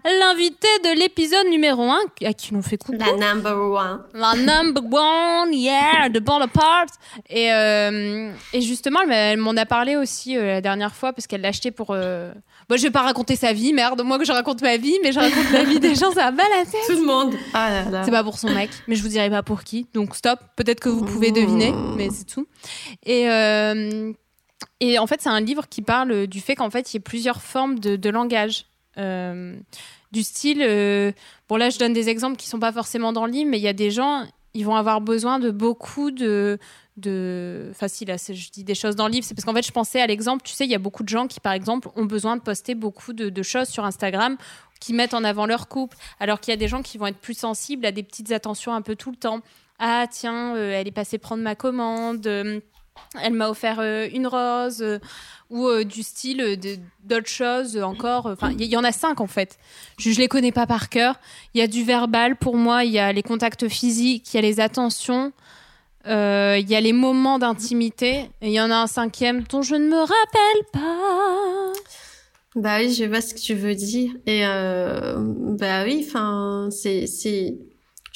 l'invité de l'épisode numéro 1, à qui l'on fait coucou. La number one. La number one, yeah, de Bonaparte. Et, euh, et justement, elle m'en a parlé aussi euh, la dernière fois, parce qu'elle l'a acheté pour... Euh... Bon, je vais pas raconter sa vie, merde, moi que je raconte ma vie, mais je raconte la vie des gens, ça va mal la tête. Tout le monde. Ah c'est pas pour son mec, mais je vous dirai pas pour qui. Donc stop, peut-être que vous pouvez deviner, mais c'est tout. Et... Euh, et en fait, c'est un livre qui parle du fait qu'en fait, il y a plusieurs formes de, de langage. Euh, du style, euh, bon là je donne des exemples qui sont pas forcément dans le livre, mais il y a des gens, ils vont avoir besoin de beaucoup de, de facile là je dis des choses dans le livre c'est parce qu'en fait je pensais à l'exemple tu sais il y a beaucoup de gens qui par exemple ont besoin de poster beaucoup de, choses sur Instagram qui mettent en avant leur couple alors qu'il y a des gens qui vont être plus sensibles à des petites attentions un peu tout le temps. Ah tiens euh, elle est passée prendre ma commande elle m'a offert une rose ou euh, du style euh, d'autres choses encore. Enfin, il y, en a cinq en fait. Je, je les connais pas par cœur. Il y a du verbal pour moi, il y a les contacts physiques, il y a les attentions, euh, il y a les moments d'intimité. Et il y en a un cinquième dont je ne me rappelle pas. Bah oui, je vois ce que tu veux dire. Et bah oui, enfin, c'est.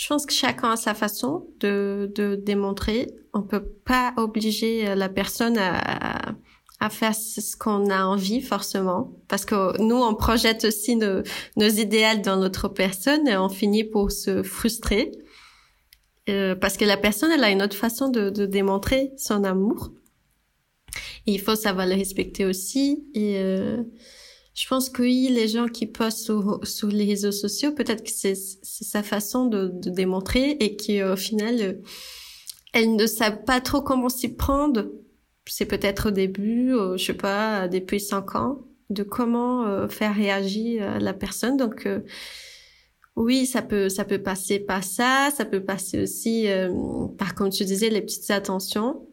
Je pense que chacun a sa façon de, de démontrer. On peut pas obliger la personne à, à faire ce qu'on a envie forcément. Parce que nous on projette aussi nos, nos dans notre personne et on finit pour se frustrer. Euh, parce que la personne elle a une autre façon de, de démontrer son amour. Il faut savoir le respecter aussi. Et euh, je pense que oui les gens qui postent sur, les réseaux sociaux peut-être que c'est sa façon de, démontrer et qui au final euh, elles ne savent pas trop comment s'y prendre c'est peut-être au début, je sais pas, depuis cinq ans, de comment euh, faire réagir euh, la personne. Donc oui, ça peut ça peut passer par ça, ça peut passer aussi par comme tu disais les petites attentions.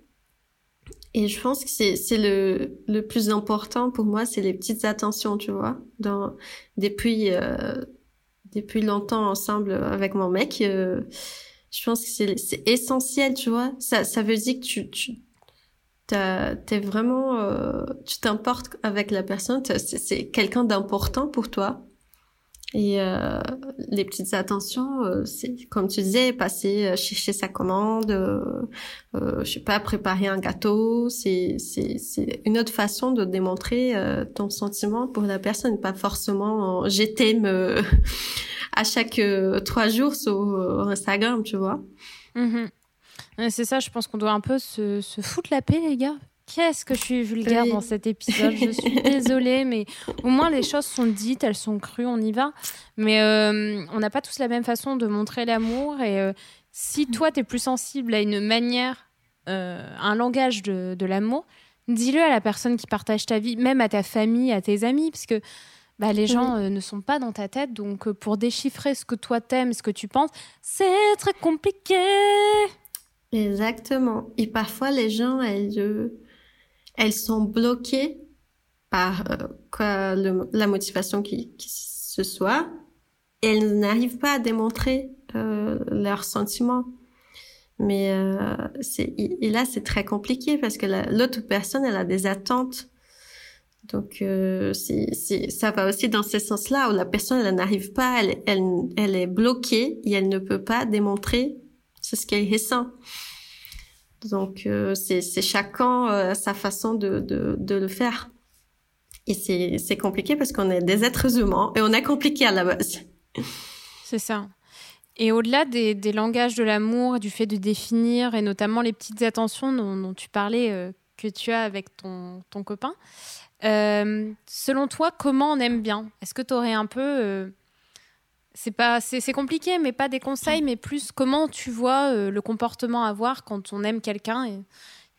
Et je pense que c'est le le plus important pour moi, c'est les petites attentions, tu vois. Dans depuis depuis longtemps ensemble avec mon mec, je pense que c'est c'est essentiel, tu vois. Ça ça veut dire que tu tu t'es vraiment, euh, tu t'importes avec la personne, c'est quelqu'un d'important pour toi. Et euh, les petites attentions, euh, c'est comme tu disais, passer euh, chercher sa commande, euh, euh, je sais pas, préparer un gâteau, c'est c'est c'est une autre façon de démontrer ton sentiment pour la personne, pas forcément je t'aime à chaque trois jours sur Instagram, tu vois. Mm-hmm. C'est ça, je pense qu'on doit un peu se, se foutre la paix, les gars. Qu'est-ce que je suis vulgaire dans cet épisode? Je suis désolée, mais au moins les choses sont dites, elles sont crues, on y va. Mais euh, on n'a pas tous la même façon de montrer l'amour. Et euh, si toi, tu es plus sensible à une manière, euh, un langage de, l'amour, dis-le à la personne qui partage ta vie, même à ta famille, à tes amis, parce que bah, les gens ne sont pas dans ta tête. Donc, pour déchiffrer ce que toi t'aimes, ce que tu penses, c'est très compliqué. Exactement. Et parfois, les gens, elles elles sont bloquées par euh, quoi, la motivation qui, qui ce soit. Et elles n'arrivent pas à démontrer euh, leurs sentiments. Mais euh, c'est et là c'est très compliqué parce que l'autre personne elle a des attentes. Donc euh, c'est ça va aussi dans ce sens-là où la personne elle n'arrive pas, elle, elle, elle est bloquée et elle ne peut pas démontrer ce qu'elle ressent. Donc euh, c'est chacun euh, sa façon de, de, de, le faire. Et c'est compliqué parce qu'on est des êtres humains et on est compliqué à la base. C'est ça. Et au-delà des, des, langages de l'amour, du fait de définir, et notamment les petites attentions dont, tu parlais, euh, que tu as avec ton, ton copain, selon toi, comment on aime bien? Est-ce que tu aurais un peu c'est pas c'est compliqué mais pas des conseils mais plus comment tu vois euh, le comportement à avoir quand on aime quelqu'un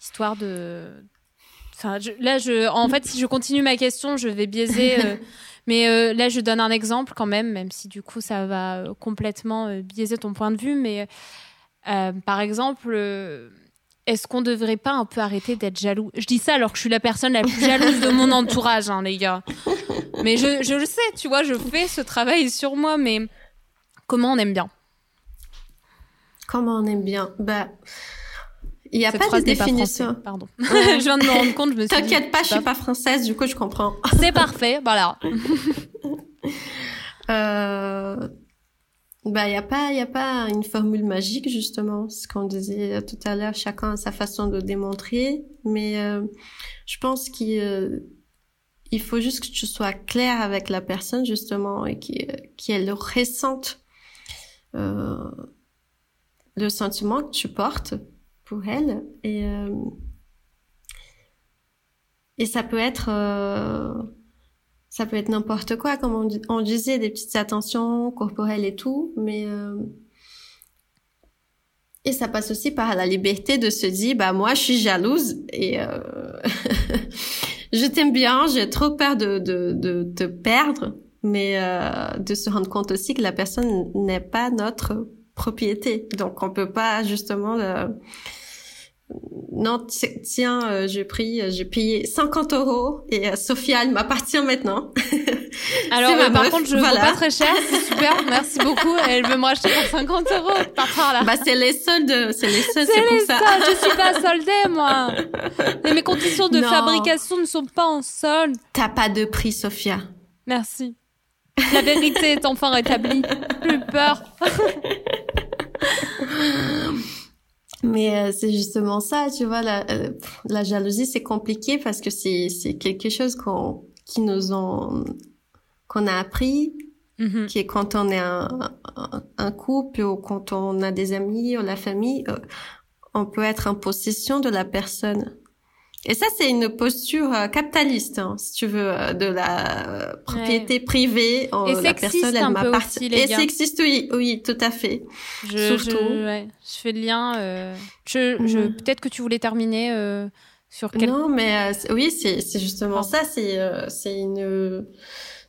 histoire de enfin là je en fait si je continue ma question je vais biaiser euh, mais euh, là je donne un exemple quand même même si du coup ça va complètement biaiser ton point de vue mais par exemple est-ce qu'on devrait pas un peu arrêter d'être jaloux? Je dis ça alors que je suis la personne la plus jalouse de mon entourage, hein, les gars. Mais je, je, le sais, tu vois, je fais ce travail sur moi, mais comment on aime bien? Comment on aime bien? Bah, il n'y a pas de définition. pardon. je viens de me rendre compte, je me suis T'inquiète pas, je suis pas française, du coup je comprends. C'est parfait, voilà. euh bah, il n'y a pas, il a pas une formule magique, justement. Ce qu'on disait tout à l'heure, chacun a sa façon de démontrer. Mais euh, je pense qu'il euh, il faut juste que tu sois clair avec la personne, justement, et qu'elle ressente euh, le sentiment que tu portes pour elle. Et, euh, et ça peut être ça peut être n'importe quoi, comme on, disait, des petites attentions corporelles et tout, mais euh, et ça passe aussi par la liberté de se dire, bah moi je suis jalouse et euh... je t'aime bien, j'ai trop peur de, de, de te perdre, mais euh, de se rendre compte aussi que la personne n'est pas notre propriété, donc on peut pas justement non, tiens, euh, j'ai pris, euh, j'ai payé 50 euros et euh, Sophia, elle m'appartient maintenant. Alors, par contre, je ne voilà. pas très cher, c'est super, merci beaucoup. Elle veut me racheter pour 50 euros. Par là. Bah, c'est les soldes, c'est les soldes, c'est pour ça. Soldes. Je suis pas soldée, moi. Et mes conditions de fabrication ne sont pas en solde. T'as pas de prix, Sophia. Merci. La vérité est enfin rétablie. Plus peur. Mais euh, c'est justement ça, tu vois, la, euh, la jalousie, c'est compliqué parce que c'est c'est quelque chose qu'on qui nous ont qu'on a appris, mm-hmm. qui est quand on est un, un, couple ou quand on a des amis ou la famille, euh, on peut être en possession de la personne. Et ça, c'est une posture euh, capitaliste, hein, si tu veux, euh, de la euh, propriété privée. Oh, et la personne, elle m'appartient. Et sexiste, oui, oui, tout à fait. Je, Surtout. Je, ouais, je fais le lien. Euh, je, je mhm. peut-être que tu voulais terminer euh, sur quel... Non, mais oui, c'est justement ça. C'est c'est une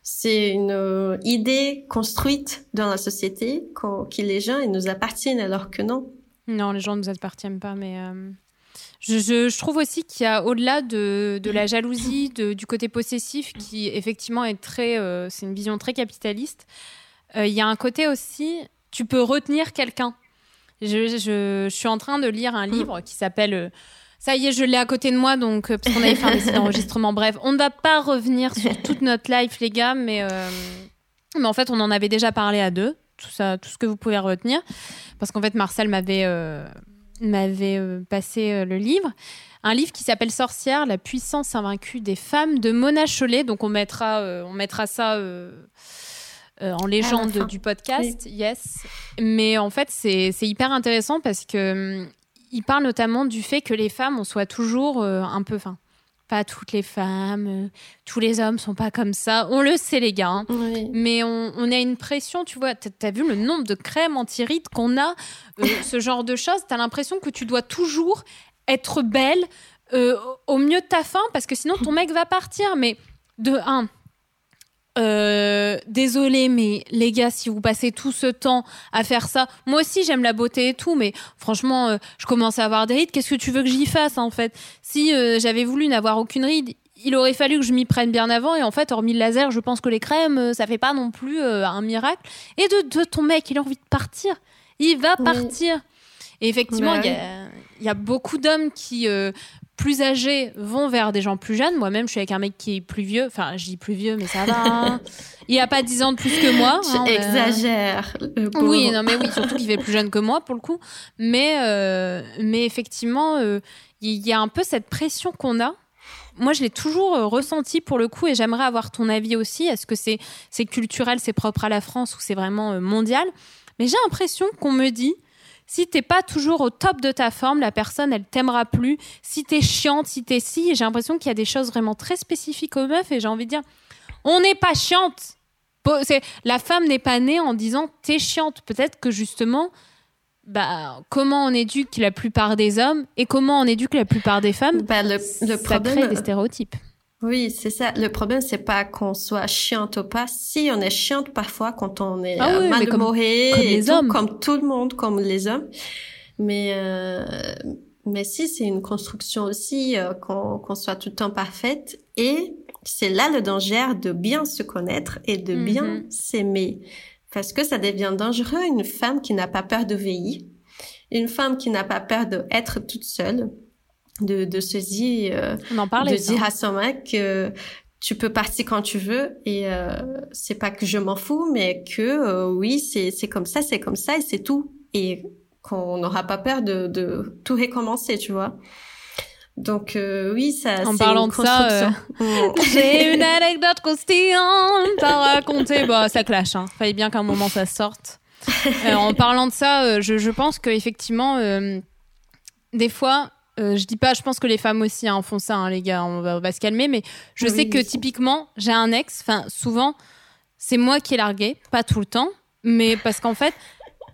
c'est une idée construite dans la société qui les gens ils nous appartiennent alors que non. Non, les gens ne nous appartiennent pas, mais. Je, trouve aussi qu'il y a au-delà de, la jalousie, du côté possessif, qui effectivement est très, euh, c'est une vision très capitaliste. Euh, il y a un côté aussi, tu peux retenir quelqu'un. Je, suis en train de lire un livre qui s'appelle euh, ça y est, je l'ai à côté de moi, donc parce qu'on avait fait un essai d'enregistrement. Bref, on ne va pas revenir sur toute notre life, les gars, mais Mais en fait, on en avait déjà parlé à deux, tout, ça, tout ce que vous pouvez retenir. Parce qu'en fait, Marcel m'avait m'avait euh, passé euh, le livre. Un livre qui s'appelle Sorcière, la puissance invaincue des femmes de Mona Chollet. Donc, on mettra, on mettra ça. en légende du podcast, yes. Mais en fait, c'est hyper intéressant parce que hum, il parle notamment du fait que les femmes, on soit toujours un peu, enfin, pas toutes les femmes, euh, tous les hommes sont pas comme ça. On le sait, les gars. Hein. Mais on, a une pression, tu vois. Tu as vu le nombre de crèmes anti-rides qu'on a, euh, ce genre de choses? Tu as l'impression que tu dois toujours être belle euh, au mieux de ta fin parce que sinon ton mec va partir. Mais de un, euh, désolé, mais les gars, si vous passez tout ce temps à faire ça, moi aussi j'aime la beauté et tout, mais franchement, euh, je commence à avoir des rides. Qu'est-ce que tu veux que j'y fasse en fait? Si euh, j'avais voulu n'avoir aucune ride, il aurait fallu que je m'y prenne bien avant. Et en fait, hormis le laser, je pense que les crèmes, ça fait pas non plus un miracle. Et de, ton mec, il a envie de partir. Il va partir. Et effectivement, il y, a beaucoup d'hommes qui plus âgés vont vers des gens plus jeunes. Moi-même, je suis avec un mec qui est plus vieux. Enfin, je dis plus vieux, mais ça va. Hein. Il a pas 10 ans de plus que moi. Hein, Exagère. Oui, non, mais oui, surtout qu'il fait plus jeune que moi, pour le coup. Mais, euh, mais effectivement, euh, il y a un peu cette pression qu'on a. Moi, je l'ai toujours euh, ressenti pour le coup et j'aimerais avoir ton avis aussi. Est-ce que c'est c'est culturel, c'est propre à la France ou c'est vraiment mondial? Mais j'ai l'impression qu'on me dit si t'es pas toujours au top de ta forme, la personne, elle t'aimera plus. Si t'es chiante, si t'es si, j'ai l'impression qu'il y a des choses vraiment très spécifiques aux meufs et j'ai envie de dire, on n'est pas chiante. La femme n'est pas née en disant t'es chiante. Peut-être que justement, bah, comment on éduque la plupart des hommes et comment on éduque la plupart des femmes, bah, le, le ça crée des stéréotypes. Oui, c'est ça. Le problème, c'est pas qu'on soit chiante ou pas. Si on est chiante parfois quand on est ah euh, comme, les tout, hommes. comme tout le monde, comme les hommes. Mais euh, mais si c'est une construction aussi euh, qu'on soit tout le temps parfaite et c'est là le danger de bien se connaître et de bien mhm. s'aimer parce que ça devient dangereux une femme qui n'a pas peur de veiller, une femme qui n'a pas peur d'être toute seule de, de se dire, euh, de dire à son mec que tu peux partir quand tu veux et euh, c'est pas que je m'en fous, mais que euh, oui, c'est c'est comme ça, c'est comme ça et c'est tout et qu'on n'aura pas peur de, de tout recommencer, tu vois. Donc oui, ça. En parlant de ça, j'ai une anecdote croustillante à raconter. Bah, ça clash. Hein. Fallait bien qu'à un moment ça sorte. en parlant de ça, je, je pense qu'effectivement, des fois, euh, je dis pas, je pense que les femmes aussi hein, font ça, hein, les gars, on va, se calmer, mais je sais que typiquement, j'ai un ex, enfin, souvent, c'est moi qui ai largué, pas tout le temps, mais parce qu'en fait,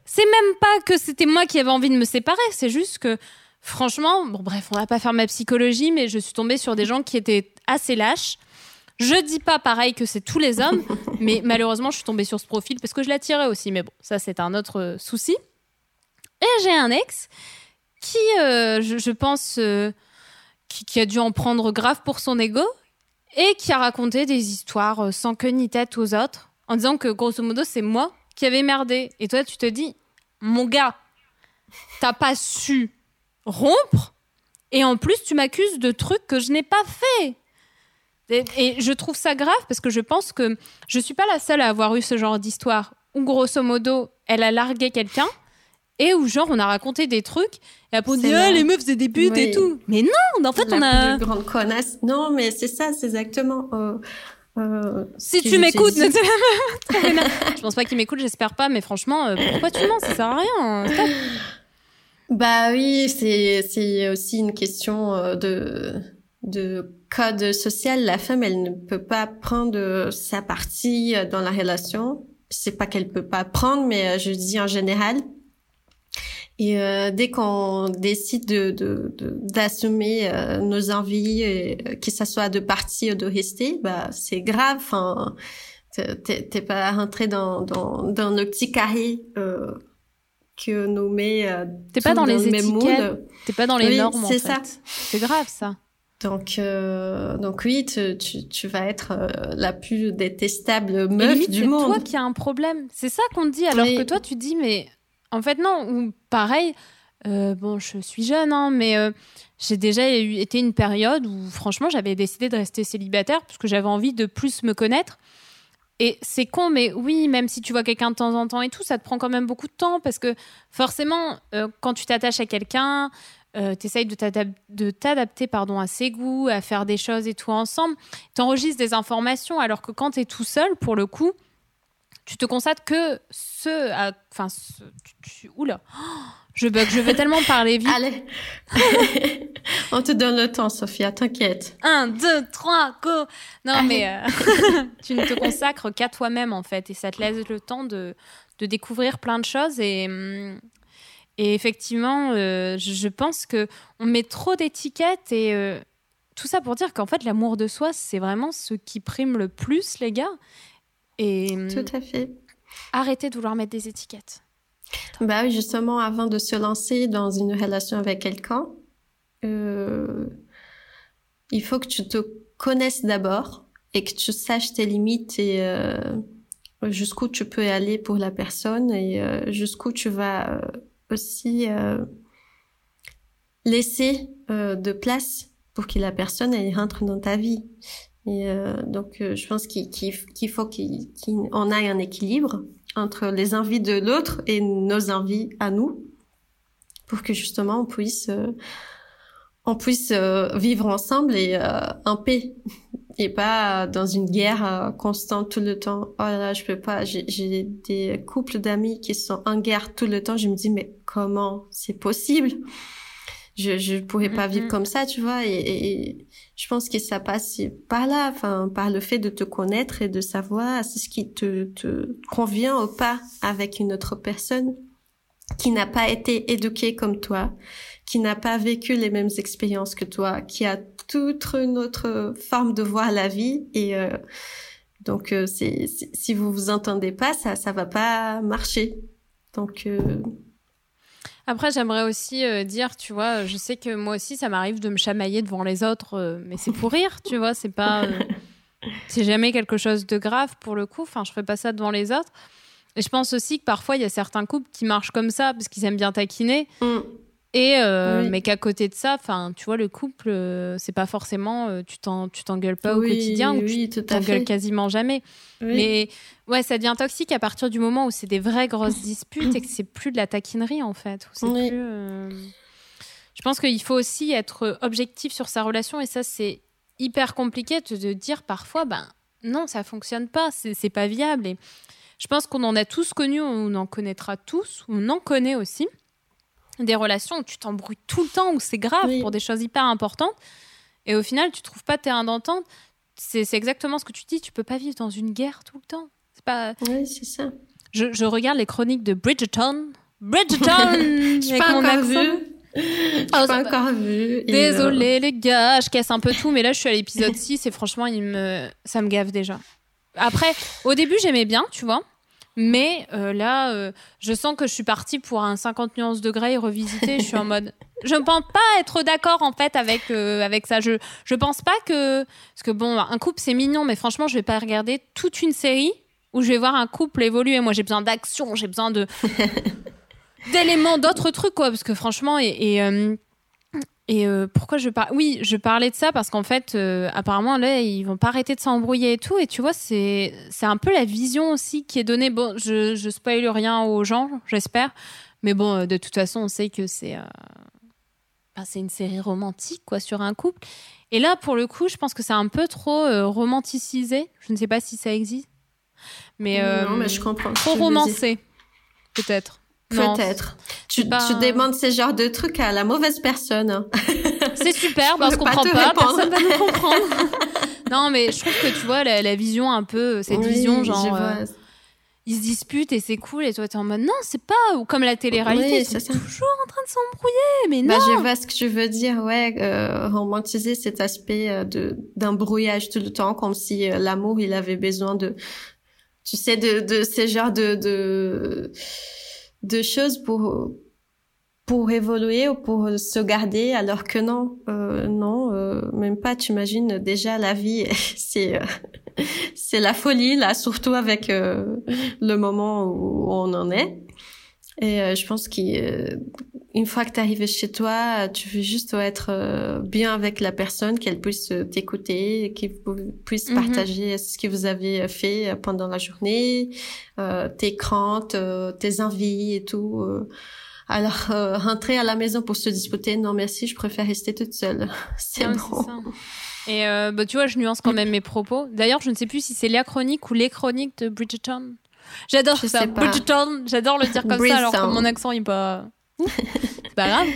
c'est même pas que c'était moi qui avais envie de me séparer, c'est juste que, franchement, bon, bref, on va pas faire ma psychologie, mais je suis tombée sur des gens qui étaient assez lâches. Je dis pas pareil que c'est tous les hommes, mais malheureusement, je suis tombée sur ce profil parce que je l'attirais aussi, mais bon, ça, c'est un autre euh, souci. Et j'ai un ex qui, euh, je, pense, euh, qui, a dû en prendre grave pour son ego et qui a raconté des histoires euh, sans queue ni tête aux autres en disant que grosso modo c'est moi qui avais merdé. Et toi tu te dis, mon gars, t'as pas su rompre et en plus tu m'accuses de trucs que je n'ai pas fait. Et, je trouve ça grave parce que je pense que je suis pas la seule à avoir eu ce genre d'histoire où grosso modo elle a largué quelqu'un et où genre on a raconté des trucs et après on dit ah, les meufs faisaient des putes et tout. Mais non en fait on a plus grande connasse. Non mais c'est ça c'est exactement euh, euh, si tu m'écoutes je pense pas qu'il m'écoute j'espère pas mais franchement euh, pourquoi tu mens? Ça sert à rien hein, bah oui c'est c'est aussi une question euh, de de code social. La femme elle ne peut pas prendre sa partie dans la relation. C'est pas qu'elle peut pas prendre mais je dis en général et euh, dès qu'on décide de d'assumer de, euh, nos envies, et, euh, que ça soit de partir ou de rester, bah c'est grave. Enfin, t'es pas rentré dans dans dans nos petits carrés euh, que nous met. Euh, t'es pas dans, les étiquettes. T'es pas dans les normes. C'est ça. C'est grave ça. Donc, euh, donc oui, tu, tu, tu, vas être la plus détestable meuf du monde. C'est toi qui as un problème. C'est ça qu'on te dit, alors que toi, tu dis, mais en fait, non. Ou pareil, euh, bon, je suis jeune, hein, mais euh, j'ai déjà été une période où, franchement, j'avais décidé de rester célibataire parce que j'avais envie de plus me connaître. Et c'est con, mais oui, même si tu vois quelqu'un de temps en temps et tout, ça te prend quand même beaucoup de temps parce que forcément, euh, quand tu t'attaches à quelqu'un, tu essayes de t'adapter pardon, à ses goûts, à faire des choses et tout ensemble. Tu enregistres des informations alors que quand tu es tout seul, pour le coup, tu te constates que ce. Enfin, tu, oula! Je bug, je veux tellement parler vite. Allez. On te donne le temps, Sophia, t'inquiète. Un, deux, trois, go. Non, mais euh, tu ne te consacres qu'à toi-même, en fait. Et ça te laisse le temps de, de découvrir plein de choses. Et, hum, et effectivement, euh, je, pense que on met trop d'étiquettes et euh, tout ça pour dire qu'en fait, l'amour de soi, c'est vraiment ce qui prime le plus, les gars. Et hum, tout à fait. Arrêtez de vouloir mettre des étiquettes. Bah justement, avant de se lancer dans une relation avec quelqu'un, euh, il faut que tu te connaisses d'abord et que tu saches tes limites et euh, jusqu'où tu peux aller pour la personne et euh, jusqu'où tu vas aussi laisser de place pour que la personne elle rentre dans ta vie. Et donc, je pense qu'il faut qu'on ait un équilibre entre les envies de l'autre et nos envies à nous pour que justement on puisse euh, on puisse euh, vivre ensemble et euh, en paix et pas dans une guerre constante tout le temps. Oh là, là je peux pas. J'ai des couples d'amis qui sont en guerre tout le temps. Je me dis mais comment c'est possible? Je je pourrais pas vivre comme ça, tu vois. et, je pense que ça passe par là, enfin, par le fait de te connaître et de savoir ce qui te, convient ou pas avec une autre personne qui n'a pas été éduquée comme toi, qui n'a pas vécu les mêmes expériences que toi, qui a toute une autre forme de voir la vie et euh, donc euh, si vous vous entendez pas, ça ça va pas marcher. Donc euh, après, j'aimerais aussi euh, dire, tu vois, je sais que moi aussi, ça m'arrive de me chamailler devant les autres, euh, mais c'est pour rire, tu vois, c'est pas. Euh, c'est jamais quelque chose de grave pour le coup. Enfin, je fais pas ça devant les autres. Et je pense aussi que parfois, il y a certains couples qui marchent comme ça parce qu'ils aiment bien taquiner. Mm. Et euh, mais qu'à côté de ça, enfin, tu vois, le couple, euh, c'est pas forcément euh, tu t'en tu t'engueules pas au quotidien ou tu t'engueules quasiment jamais. Mais ouais, ça devient toxique à partir du moment où c'est des vraies grosses disputes et que c'est plus de la taquinerie en fait. Plus. Je pense qu'il faut aussi être objectif sur sa relation et ça c'est hyper compliqué de, de, dire parfois, ben non, ça fonctionne pas, c'est pas viable. Et je pense qu'on en a tous connu, on en connaîtra tous, on en connaît aussi des relations où tu t'embrouilles tout le temps, où c'est grave pour des choses hyper importantes. Et au final, tu trouves pas terrain d'entente. C'est exactement ce que tu dis. Tu peux pas vivre dans une guerre tout le temps. C'est pas. Oui, c'est ça. Je, je, regarde les chroniques de Bridgerton. Bridgerton Je pas encore vu. Je pas encore vu. Désolée les gars, je casse un peu tout, mais là je suis à l'épisode 6 et franchement, il me... ça me gave déjà. Après, au début j'aimais bien, tu vois. Mais euh, là, euh, je sens que je suis partie pour un 50 nuances degrés revisité. je suis en mode. Je ne pense pas être d'accord en fait avec euh, avec ça. Je je pense pas que parce que bon, un couple c'est mignon, mais franchement, je vais pas regarder toute une série où je vais voir un couple évoluer. Moi, j'ai besoin d'action, j'ai besoin de d'éléments, d'autres trucs quoi, parce que franchement et, et et euh, pourquoi je parle Oui, je parlais de ça parce qu'en fait, euh, apparemment, là, ils vont pas arrêter de s'embrouiller et tout. Et tu vois, c'est c'est un peu la vision aussi qui est donnée. Bon, je je spoil rien aux gens, j'espère. Mais bon, euh, de toute façon, on sait que c'est c'est une série romantique quoi sur un couple. Et là, pour le coup, je pense que c'est un peu trop romanticisé. Je ne sais pas si ça existe, mais non, mais je comprends. Trop romancé, peut-être. Peut-être. Tu, tu, demandes ce genre de trucs à la mauvaise personne. C'est super, parce qu'on comprend pas, personne va nous comprendre. non, mais je trouve que tu vois la, vision un peu, cette vision genre. Euh, ils se disputent et c'est cool et toi t'es en mode non c'est pas ou comme la télé-réalité ils sont toujours en train de s'embrouiller mais non bah, je vois ce que tu veux dire ouais euh, romantiser cet aspect euh, de d'un brouillage tout le temps comme si euh, l'amour il avait besoin de tu sais de de ces genres de de de choses pour pour évoluer ou pour se garder alors que non euh, non euh, même pas tu imagines déjà la vie c'est euh, c'est la folie là surtout avec le moment où on en est Et euh, je pense qu'une fois que tu arrivé chez toi, tu veux juste être bien avec la personne, qu'elle puisse t'écouter, qu'elle puisse mhm. partager ce que vous avez fait pendant la journée, tes craintes, tes envies et tout. Alors, rentrer à la maison pour se disputer, non merci, je préfère rester toute seule. C'est bon. Et euh, bah, tu vois, je nuance quand même mes propos. D'ailleurs, je ne sais plus si c'est la chronique ou les chroniques de Bridgerton. J'adore ça. Bridgerton, j'adore le dire comme ça alors que mon accent est pas. c'est pas grave.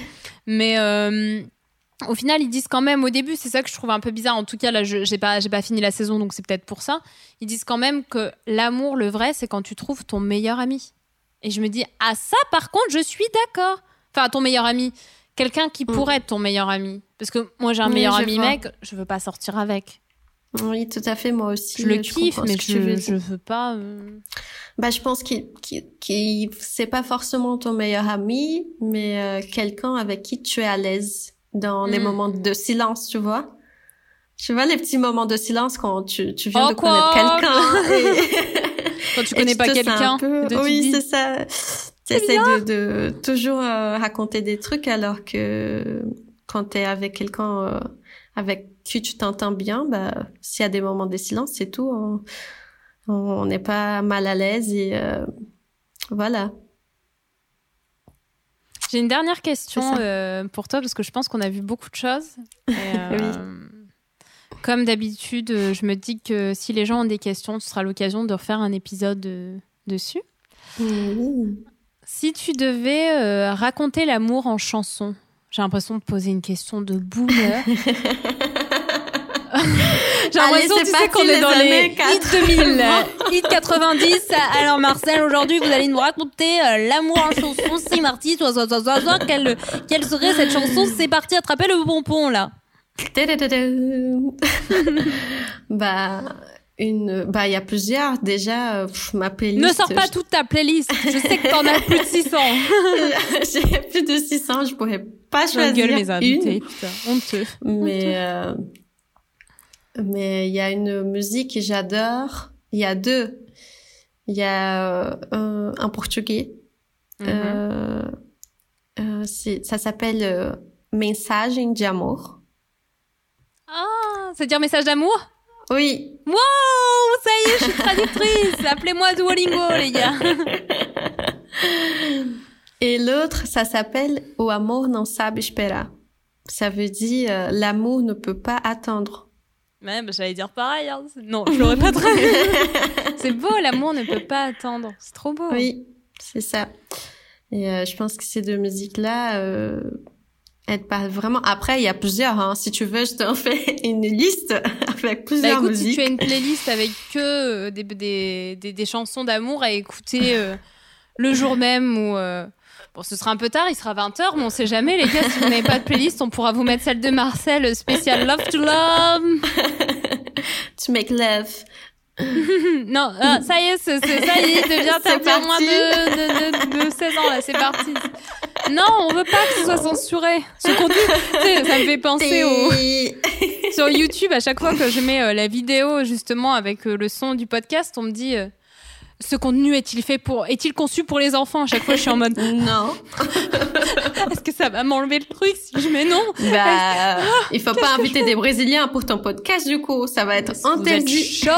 Mais euh, au final, ils disent quand même au début, c'est ça que je trouve un peu bizarre. En tout cas, là, je j'ai pas, j'ai pas fini la saison, donc c'est peut-être pour ça. Ils disent quand même que l'amour, le vrai, c'est quand tu trouves ton meilleur ami. Et je me dis, ah ça, par contre, je suis d'accord. Enfin, ton meilleur ami quelqu'un qui mm. pourrait être ton meilleur ami. Parce que moi, j'ai un meilleur ami mec, je veux pas sortir avec. Oui, tout à fait, moi aussi. Je le kiffe, mais je, je veux pas. Euh. Bah, je pense qu'il, qu'il, c'est pas forcément ton meilleur ami, mais euh, quelqu'un avec qui tu es à l'aise dans les mm. moments de silence, tu vois. Tu vois les petits moments de silence quand tu, tu viens de connaître quelqu'un. quand tu connais pas quelqu'un. Oui, c'est ça. J'essaie de, de, toujours euh, raconter des trucs alors que quand tu es avec quelqu'un euh, avec qui tu t'entends bien, bah, s'il y a des moments de silence, c'est tout. On n'est pas mal à l'aise et euh, voilà. J'ai une dernière question pour toi parce que je pense qu'on a vu beaucoup de choses. Comme d'habitude, je me dis que si les gens ont des questions, ce sera l'occasion de refaire un épisode dessus. Si tu devais euh, raconter l'amour en chanson, j'ai l'impression de poser une question de boomer. J'ai l'impression, tu sais, qu'on est dans les hits 2000, hits 90. Alors, Marcel, aujourd'hui, vous allez nous raconter euh, l'amour en chanson. Si, Marty, toi, toi, toi, toi, toi, quelle, quelle serait cette chanson? C'est parti, attraper le pompon, là. bah, une bah il y a plusieurs. Déjà euh, ma playlist ne sors pas toute ta playlist. Je sais que t'en as plus de 600 j'ai plus de 600 je pourrais pas choisir gueule, mes invités, une. putain, honteux. Mais euh, mais il y a une musique que j'adore il y a deux il y a euh, un portugais mm -hmm. euh, ça s'appelle Mensagem de Amor ah c'est dire message d'amour? Oui. Wow, ça y est, je suis traductrice. Appelez-moi Duolingo, les gars. Et l'autre, ça s'appelle O amor não sabe esperar. Ça veut dire euh, l'amour ne peut pas attendre. Ouais, bah, j'allais dire pareil. Hein. Non, je l'aurais pas traduit. c'est beau, l'amour ne peut pas attendre. C'est trop beau. Oui, c'est ça. Et euh, je pense que ces deux musiques-là, euh, elle parle vraiment. Après, il y a plusieurs. Hein. Si tu veux, je t'en fais une liste avec plusieurs bah, écoute, musiques. Si tu as une playlist avec que euh, des, des, des, des, chansons d'amour à écouter euh, le jour même ou... Euh... Bon, ce sera un peu tard, il sera 20h, mais on sait jamais, les gars, si vous n'avez pas de playlist, on pourra vous mettre celle de Marcel, spécial Love to Love. to make love. non, ah, ça y est, ça y est, devient interdit moins de, de, de, 16 ans, là, c'est parti. Non, on veut pas que ce soit censuré. Ce contenu, ça me fait penser au... Sur YouTube, à chaque fois que je mets euh, la vidéo, justement, avec euh, le son du podcast, on me dit... Euh, ce contenu est-il fait pour est-il conçu pour les enfants? À chaque fois je suis en mode non. Est-ce que ça va m'enlever le truc si je mets non? Bah il faut pas inviter des brésiliens pour ton podcast du coup. Ça va être interdit. chaud.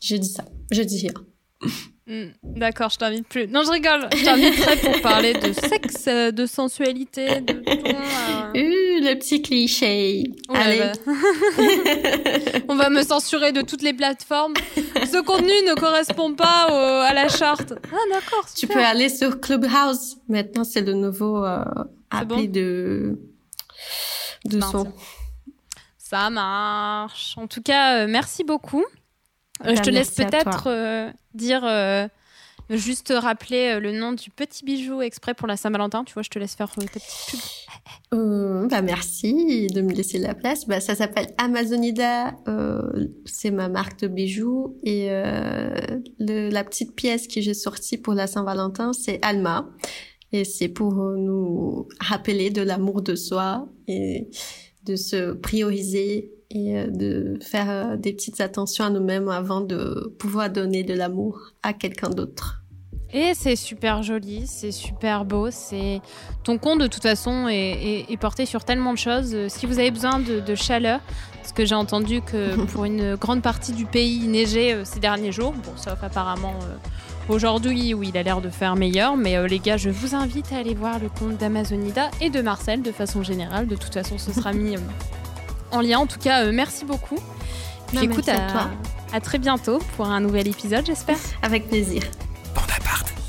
Je dis ça. Je dis rien. Hmm, d'accord, je t'invite plus. Non, je rigole. Je t'inviterai pour parler de sexe, euh, de sensualité, de ton. Euh... le petit cliché. Allez. Bah. On va me censurer de toutes les plateformes. Ce contenu ne correspond pas à la charte. Ah, d'accord. Tu peux aller sur Clubhouse. Maintenant, c'est le nouveau euh, appli de, de son. Ça marche. En tout cas, euh, merci beaucoup. Euh, je te laisse peut-être euh, dire, juste rappeler le nom du petit bijou exprès pour la Saint-Valentin. Tu vois, je te laisse faire ta petite pub. bah merci de me laisser la place. Bah, ça s'appelle Amazonida. c'est ma marque de bijoux. Et la petite pièce que j'ai sortie pour la Saint-Valentin, c'est Alma. Et c'est pour nous rappeler de l'amour de soi et de se prioriser et de faire des petites attentions à nous-mêmes avant de pouvoir donner de l'amour à quelqu'un d'autre. Et c'est super joli, c'est super beau. C'est ton compte de toute façon est, porté sur tellement de choses. Si vous avez besoin de, chaleur, parce que j'ai entendu que pour une grande partie du pays il neigeait euh, ces derniers jours, bon sauf apparemment euh, aujourd'hui où il a l'air de faire meilleur, mais euh, les gars, je vous invite à aller voir le compte d'Amazonida et de Marcel de façon générale. De toute façon, ce sera mis en lien. En tout cas, merci beaucoup. Puis écoute, à, à très bientôt pour un nouvel épisode, j'espère. Avec plaisir. Pandapart.